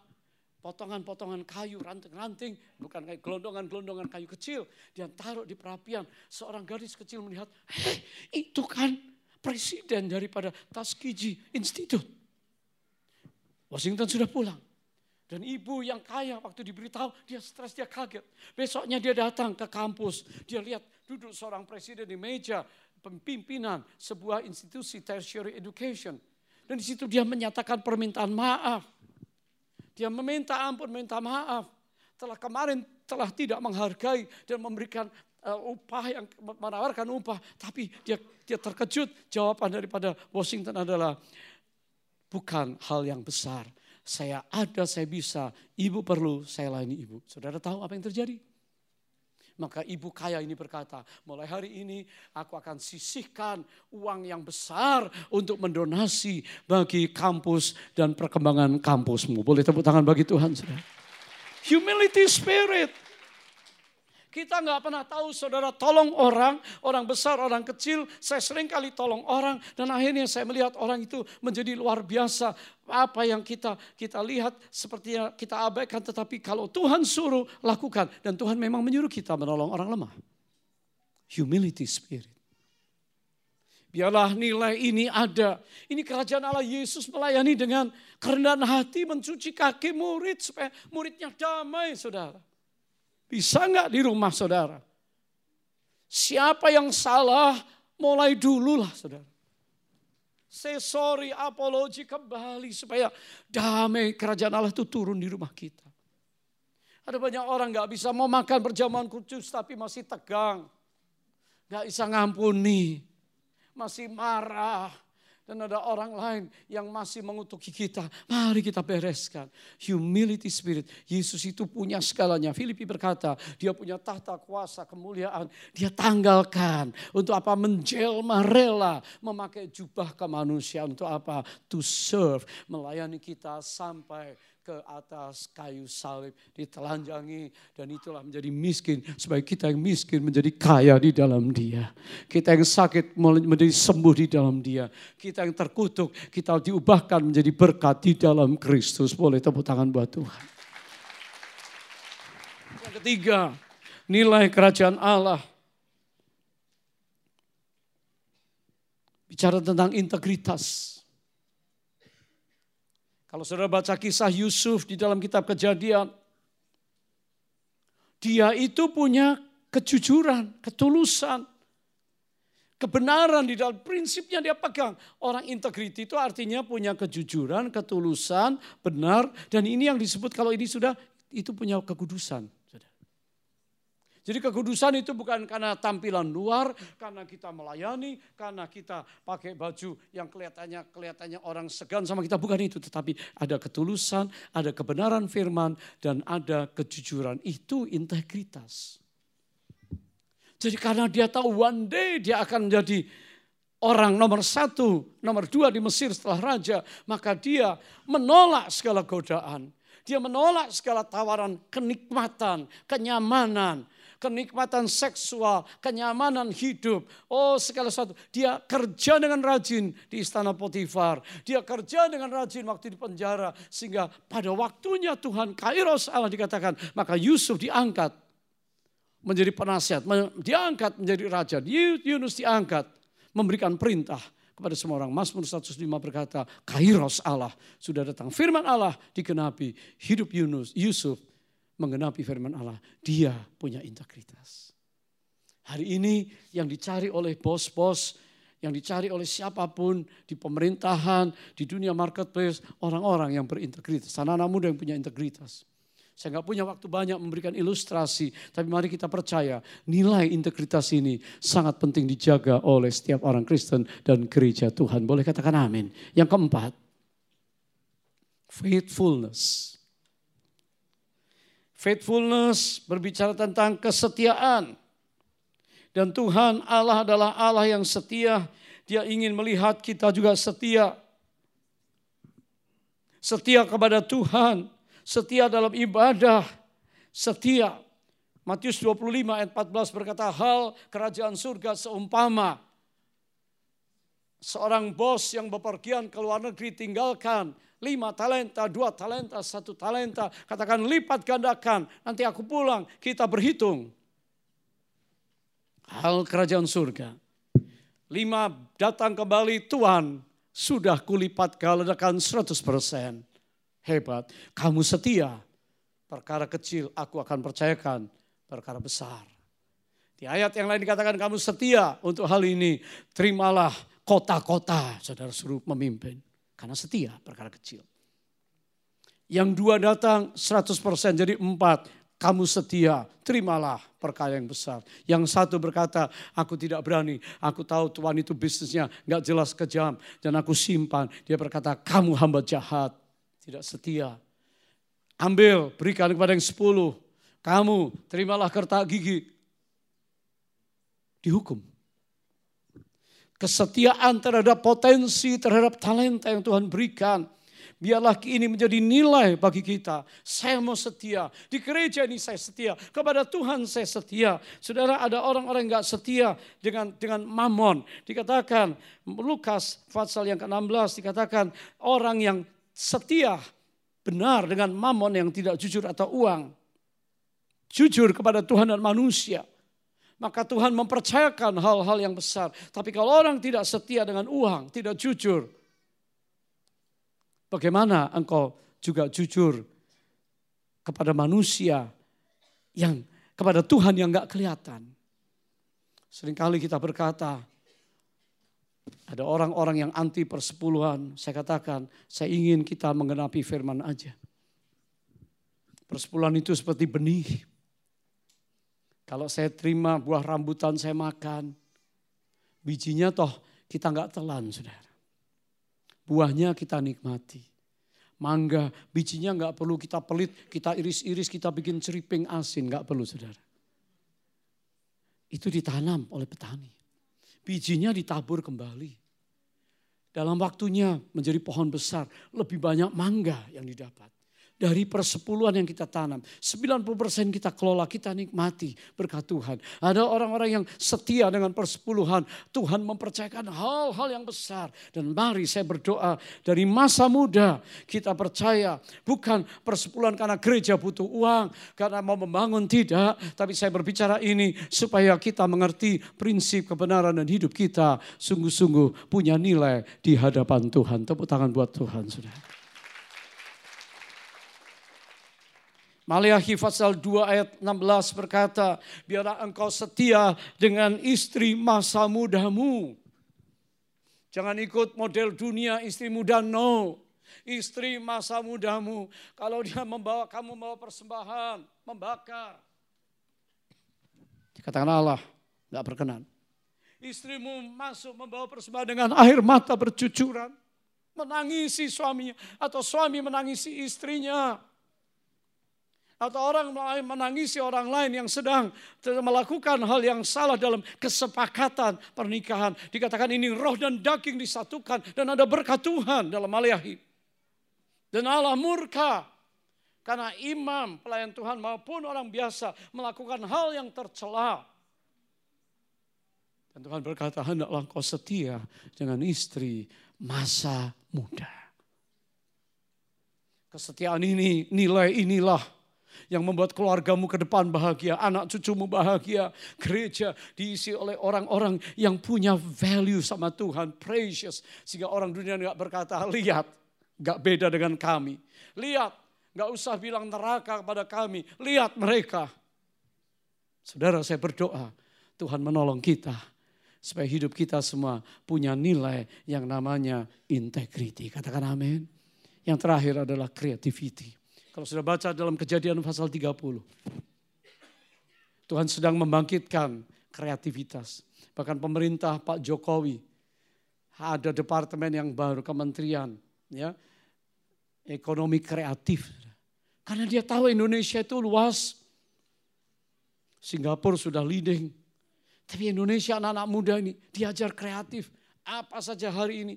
potongan-potongan kayu, ranting-ranting, bukan kayak gelondongan-gelondongan kayu kecil. Dia taruh di perapian. Seorang gadis kecil melihat, hei itu kan presiden daripada Tuskegee Institute. Washington sudah pulang. Dan ibu yang kaya waktu diberitahu, dia stres, dia kaget. Besoknya dia datang ke kampus, dia lihat duduk seorang presiden di meja pimpinan sebuah institusi tertiary education. Dan di situ dia menyatakan permintaan maaf dia meminta ampun, minta maaf. Telah kemarin telah tidak menghargai dan memberikan uh, upah yang menawarkan upah, tapi dia dia terkejut. Jawaban daripada Washington adalah bukan hal yang besar. Saya ada, saya bisa. Ibu perlu, saya layani ibu. Saudara tahu apa yang terjadi? Maka ibu kaya ini berkata, mulai hari ini aku akan sisihkan uang yang besar untuk mendonasi bagi kampus dan perkembangan kampusmu. Boleh tepuk tangan bagi Tuhan, saudara. Humility spirit. Kita nggak pernah tahu saudara tolong orang, orang besar, orang kecil. Saya sering kali tolong orang dan akhirnya saya melihat orang itu menjadi luar biasa. Apa yang kita kita lihat sepertinya kita abaikan tetapi kalau Tuhan suruh lakukan dan Tuhan memang menyuruh kita menolong orang lemah. Humility spirit. Biarlah nilai ini ada. Ini kerajaan Allah Yesus melayani dengan kerendahan hati mencuci kaki murid supaya muridnya damai saudara. Bisa nggak di rumah saudara? Siapa yang salah mulai dulu lah saudara. Say sorry, apologi kembali supaya damai kerajaan Allah itu turun di rumah kita. Ada banyak orang nggak bisa mau makan perjamuan kudus tapi masih tegang. Nggak bisa ngampuni masih marah. Dan ada orang lain yang masih mengutuki kita. Mari kita bereskan. Humility spirit. Yesus itu punya segalanya. Filipi berkata, dia punya tahta kuasa kemuliaan. Dia tanggalkan. Untuk apa? Menjelma rela. Memakai jubah kemanusiaan. Untuk apa? To serve. Melayani kita sampai ke atas kayu salib, ditelanjangi dan itulah menjadi miskin supaya kita yang miskin menjadi kaya di dalam Dia. Kita yang sakit menjadi sembuh di dalam Dia. Kita yang terkutuk kita diubahkan menjadi berkat di dalam Kristus. Boleh tepuk tangan buat Tuhan. Yang ketiga, nilai kerajaan Allah. Bicara tentang integritas. Kalau saudara baca kisah Yusuf di dalam kitab kejadian, dia itu punya kejujuran, ketulusan, kebenaran di dalam prinsipnya dia pegang. Orang integriti itu artinya punya kejujuran, ketulusan, benar. Dan ini yang disebut kalau ini sudah, itu punya kekudusan. Jadi kekudusan itu bukan karena tampilan luar, karena kita melayani, karena kita pakai baju yang kelihatannya kelihatannya orang segan sama kita, bukan itu, tetapi ada ketulusan, ada kebenaran firman dan ada kejujuran. Itu integritas. Jadi karena dia tahu one day dia akan menjadi orang nomor satu, nomor dua di Mesir setelah raja, maka dia menolak segala godaan. Dia menolak segala tawaran kenikmatan, kenyamanan, kenikmatan seksual, kenyamanan hidup. Oh segala sesuatu. Dia kerja dengan rajin di istana Potifar. Dia kerja dengan rajin waktu di penjara. Sehingga pada waktunya Tuhan Kairos Allah dikatakan. Maka Yusuf diangkat menjadi penasihat. Diangkat menjadi raja. Yunus diangkat memberikan perintah kepada semua orang. Mazmur 105 berkata, Kairos Allah sudah datang. Firman Allah dikenapi hidup Yunus, Yusuf menggenapi firman Allah. Dia punya integritas. Hari ini yang dicari oleh bos-bos, yang dicari oleh siapa pun di pemerintahan, di dunia marketplace, orang-orang yang berintegritas. Anak-anak muda yang punya integritas. Saya nggak punya waktu banyak memberikan ilustrasi, tapi mari kita percaya nilai integritas ini sangat penting dijaga oleh setiap orang Kristen dan gereja Tuhan. Boleh katakan amin. Yang keempat, faithfulness. Faithfulness berbicara tentang kesetiaan. Dan Tuhan Allah adalah Allah yang setia. Dia ingin melihat kita juga setia. Setia kepada Tuhan. Setia dalam ibadah. Setia. Matius 25 ayat 14 berkata hal kerajaan surga seumpama seorang bos yang bepergian ke luar negeri tinggalkan lima talenta, dua talenta, satu talenta. Katakan lipat gandakan, nanti aku pulang, kita berhitung. Hal kerajaan surga. Lima datang kembali, Tuhan sudah kulipat gandakan 100%. Hebat, kamu setia. Perkara kecil aku akan percayakan, perkara besar. Di ayat yang lain dikatakan kamu setia untuk hal ini. Terimalah kota-kota saudara suruh memimpin. Karena setia perkara kecil. Yang dua datang 100% jadi empat. Kamu setia, terimalah perkara yang besar. Yang satu berkata, aku tidak berani. Aku tahu Tuhan itu bisnisnya nggak jelas kejam. Dan aku simpan. Dia berkata, kamu hamba jahat. Tidak setia. Ambil, berikan kepada yang sepuluh. Kamu terimalah kertas gigi. Dihukum kesetiaan terhadap potensi, terhadap talenta yang Tuhan berikan. Biarlah ini menjadi nilai bagi kita. Saya mau setia. Di gereja ini saya setia. Kepada Tuhan saya setia. Saudara ada orang-orang yang gak setia dengan dengan mamon. Dikatakan Lukas pasal yang ke-16 dikatakan orang yang setia benar dengan mamon yang tidak jujur atau uang. Jujur kepada Tuhan dan manusia. Maka Tuhan mempercayakan hal-hal yang besar. Tapi kalau orang tidak setia dengan uang, tidak jujur, bagaimana engkau juga jujur kepada manusia yang kepada Tuhan yang nggak kelihatan. Seringkali kita berkata, ada orang-orang yang anti persepuluhan. Saya katakan, saya ingin kita mengenapi firman aja. Persepuluhan itu seperti benih. Kalau saya terima buah rambutan saya makan, bijinya toh kita nggak telan, saudara. Buahnya kita nikmati. Mangga, bijinya nggak perlu kita pelit, kita iris-iris, kita bikin ceriping asin, nggak perlu, saudara. Itu ditanam oleh petani. Bijinya ditabur kembali. Dalam waktunya menjadi pohon besar, lebih banyak mangga yang didapat dari persepuluhan yang kita tanam. 90% kita kelola, kita nikmati berkat Tuhan. Ada orang-orang yang setia dengan persepuluhan. Tuhan mempercayakan hal-hal yang besar. Dan mari saya berdoa dari masa muda kita percaya bukan persepuluhan karena gereja butuh uang, karena mau membangun tidak. Tapi saya berbicara ini supaya kita mengerti prinsip kebenaran dan hidup kita sungguh-sungguh punya nilai di hadapan Tuhan. Tepuk tangan buat Tuhan, saudara. Maliahi pasal 2 ayat 16 berkata, biarlah engkau setia dengan istri masa mudamu. Jangan ikut model dunia istri muda, no. Istri masa mudamu, kalau dia membawa kamu membawa persembahan, membakar. Dikatakan Allah, tidak berkenan. Istrimu masuk membawa persembahan dengan air mata bercucuran. Menangisi suaminya atau suami menangisi istrinya atau orang lain menangisi orang lain yang sedang melakukan hal yang salah dalam kesepakatan pernikahan. Dikatakan ini roh dan daging disatukan dan ada berkat Tuhan dalam Maliahi. Dan Allah murka karena imam, pelayan Tuhan maupun orang biasa melakukan hal yang tercela. Dan Tuhan berkata, hendaklah kau setia dengan istri masa muda. Kesetiaan ini, nilai inilah yang membuat keluargamu ke depan bahagia, anak cucumu bahagia, gereja diisi oleh orang-orang yang punya value sama Tuhan, precious. Sehingga orang dunia nggak berkata, lihat, nggak beda dengan kami. Lihat, nggak usah bilang neraka kepada kami, lihat mereka. Saudara saya berdoa, Tuhan menolong kita supaya hidup kita semua punya nilai yang namanya integriti. Katakan amin. Yang terakhir adalah creativity. Kalau sudah baca dalam kejadian pasal 30. Tuhan sedang membangkitkan kreativitas. Bahkan pemerintah Pak Jokowi ada departemen yang baru, kementerian ya ekonomi kreatif. Karena dia tahu Indonesia itu luas. Singapura sudah leading. Tapi Indonesia anak-anak muda ini diajar kreatif. Apa saja hari ini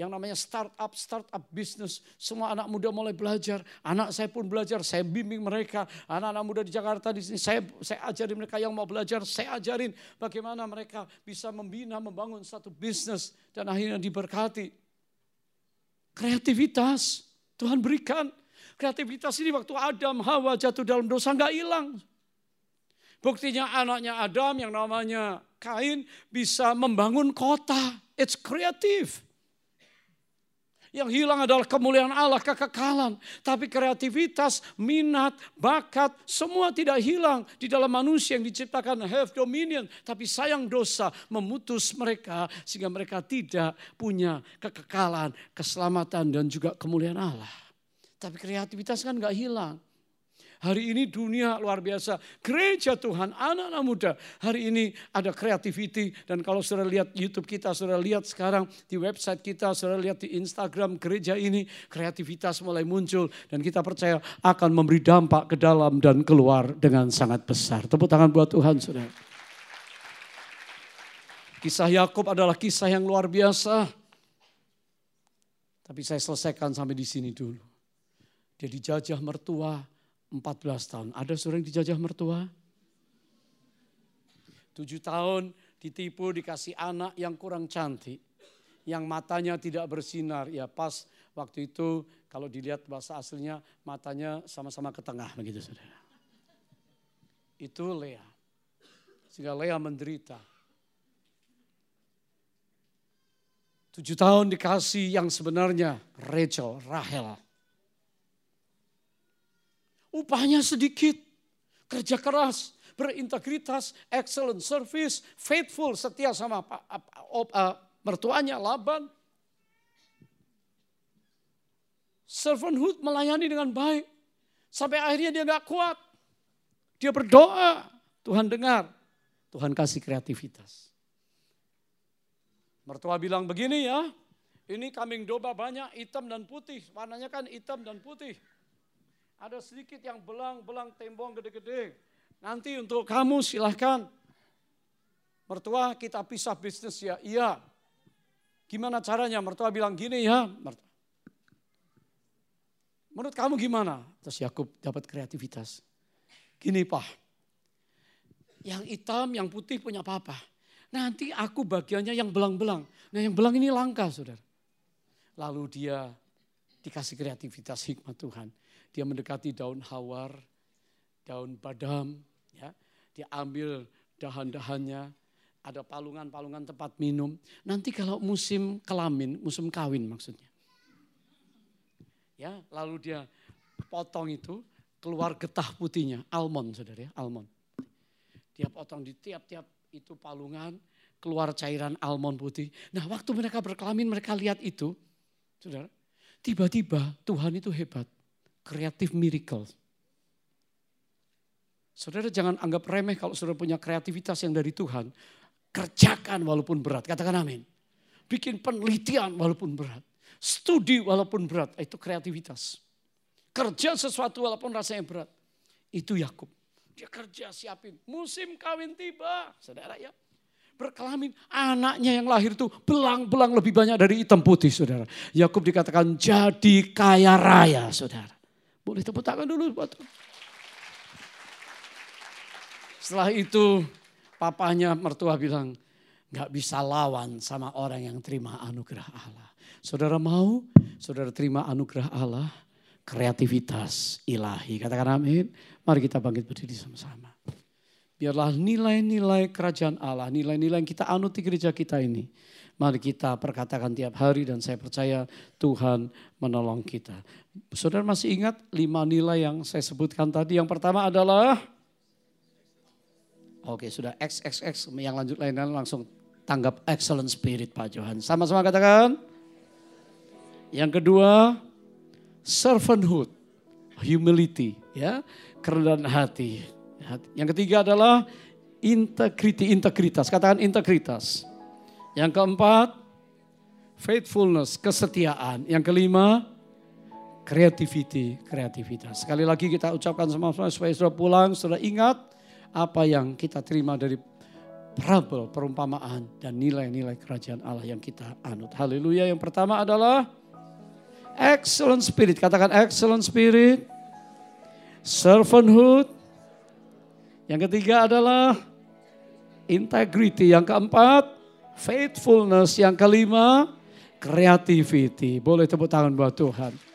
yang namanya startup, startup business. Semua anak muda mulai belajar. Anak saya pun belajar, saya bimbing mereka. Anak-anak muda di Jakarta di sini, saya saya ajarin mereka yang mau belajar, saya ajarin bagaimana mereka bisa membina, membangun satu bisnis dan akhirnya diberkati. Kreativitas Tuhan berikan. Kreativitas ini waktu Adam, Hawa jatuh dalam dosa nggak hilang. Buktinya anaknya Adam yang namanya Kain bisa membangun kota. It's creative. Yang hilang adalah kemuliaan Allah, kekekalan. Tapi kreativitas, minat, bakat, semua tidak hilang di dalam manusia yang diciptakan have dominion. Tapi sayang dosa memutus mereka sehingga mereka tidak punya kekekalan, keselamatan dan juga kemuliaan Allah. Tapi kreativitas kan gak hilang. Hari ini dunia luar biasa. Gereja Tuhan, anak-anak muda. Hari ini ada creativity. Dan kalau sudah lihat YouTube kita, sudah lihat sekarang di website kita, sudah lihat di Instagram gereja ini. Kreativitas mulai muncul. Dan kita percaya akan memberi dampak ke dalam dan keluar dengan sangat besar. Tepuk tangan buat Tuhan, saudara. Kisah Yakub adalah kisah yang luar biasa. Tapi saya selesaikan sampai di sini dulu. Dia dijajah mertua, 14 tahun. Ada seorang dijajah mertua? 7 tahun ditipu dikasih anak yang kurang cantik. Yang matanya tidak bersinar. Ya pas waktu itu kalau dilihat bahasa aslinya matanya sama-sama ke tengah begitu saudara. Itu Lea. Sehingga Lea menderita. Tujuh tahun dikasih yang sebenarnya Rachel, Rahel. Upahnya sedikit, kerja keras, berintegritas, excellent service, faithful, setia sama apa, apa, mertuanya Laban. Servanthood melayani dengan baik. Sampai akhirnya dia gak kuat. Dia berdoa, Tuhan dengar. Tuhan kasih kreativitas. Mertua bilang begini ya, ini kambing domba banyak hitam dan putih. Warnanya kan hitam dan putih. Ada sedikit yang belang-belang tembong gede-gede. Nanti untuk kamu silahkan. Mertua kita pisah bisnis ya. Iya. Gimana caranya? Mertua bilang gini ya. Mertua. Menurut kamu gimana? Terus Yakub dapat kreativitas. Gini pak, yang hitam, yang putih punya papa. Nanti aku bagiannya yang belang-belang. Nah yang belang ini langka saudara. Lalu dia dikasih kreativitas hikmat Tuhan. Dia mendekati daun hawar, daun badam. ya Dia ambil dahan-dahannya, ada palungan-palungan tempat minum. Nanti kalau musim kelamin, musim kawin maksudnya. Ya, lalu dia potong itu, keluar getah putihnya, almond saudara ya, almond. Dia potong di tiap-tiap itu palungan, keluar cairan almond putih. Nah waktu mereka berkelamin mereka lihat itu, saudara, tiba-tiba Tuhan itu hebat. Kreatif miracle. Saudara jangan anggap remeh kalau saudara punya kreativitas yang dari Tuhan. Kerjakan walaupun berat, katakan amin. Bikin penelitian walaupun berat. Studi walaupun berat, itu kreativitas. Kerja sesuatu walaupun rasanya berat. Itu Yakub. Dia kerja siapin. Musim kawin tiba. Saudara ya. Berkelamin. Anaknya yang lahir itu belang-belang lebih banyak dari hitam putih saudara. Yakub dikatakan jadi kaya raya saudara. Boleh tepuk tangan dulu buat Setelah itu papanya mertua bilang, nggak bisa lawan sama orang yang terima anugerah Allah. Saudara mau, saudara terima anugerah Allah, kreativitas ilahi. Katakan amin. Mari kita bangkit berdiri sama-sama. Biarlah nilai-nilai kerajaan Allah, nilai-nilai yang kita anut di gereja kita ini. Mari kita perkatakan tiap hari dan saya percaya Tuhan menolong kita. Saudara masih ingat lima nilai yang saya sebutkan tadi. Yang pertama adalah, oke sudah XXX, yang lanjut lain langsung tanggap excellent spirit Pak Johan. Sama-sama katakan. Yang kedua, servanthood, humility, ya, kerendahan hati. Yang ketiga adalah integrity, integritas. Katakan integritas. Yang keempat, faithfulness, kesetiaan. Yang kelima, creativity, kreativitas. Sekali lagi kita ucapkan sama-sama supaya sudah pulang, sudah ingat apa yang kita terima dari parabel, perumpamaan, dan nilai-nilai kerajaan Allah yang kita anut. Haleluya. Yang pertama adalah Excellent spirit, katakan excellent spirit. Servanthood. Yang ketiga adalah integrity. Yang keempat, faithfulness. Yang kelima, creativity. Boleh tepuk tangan buat Tuhan.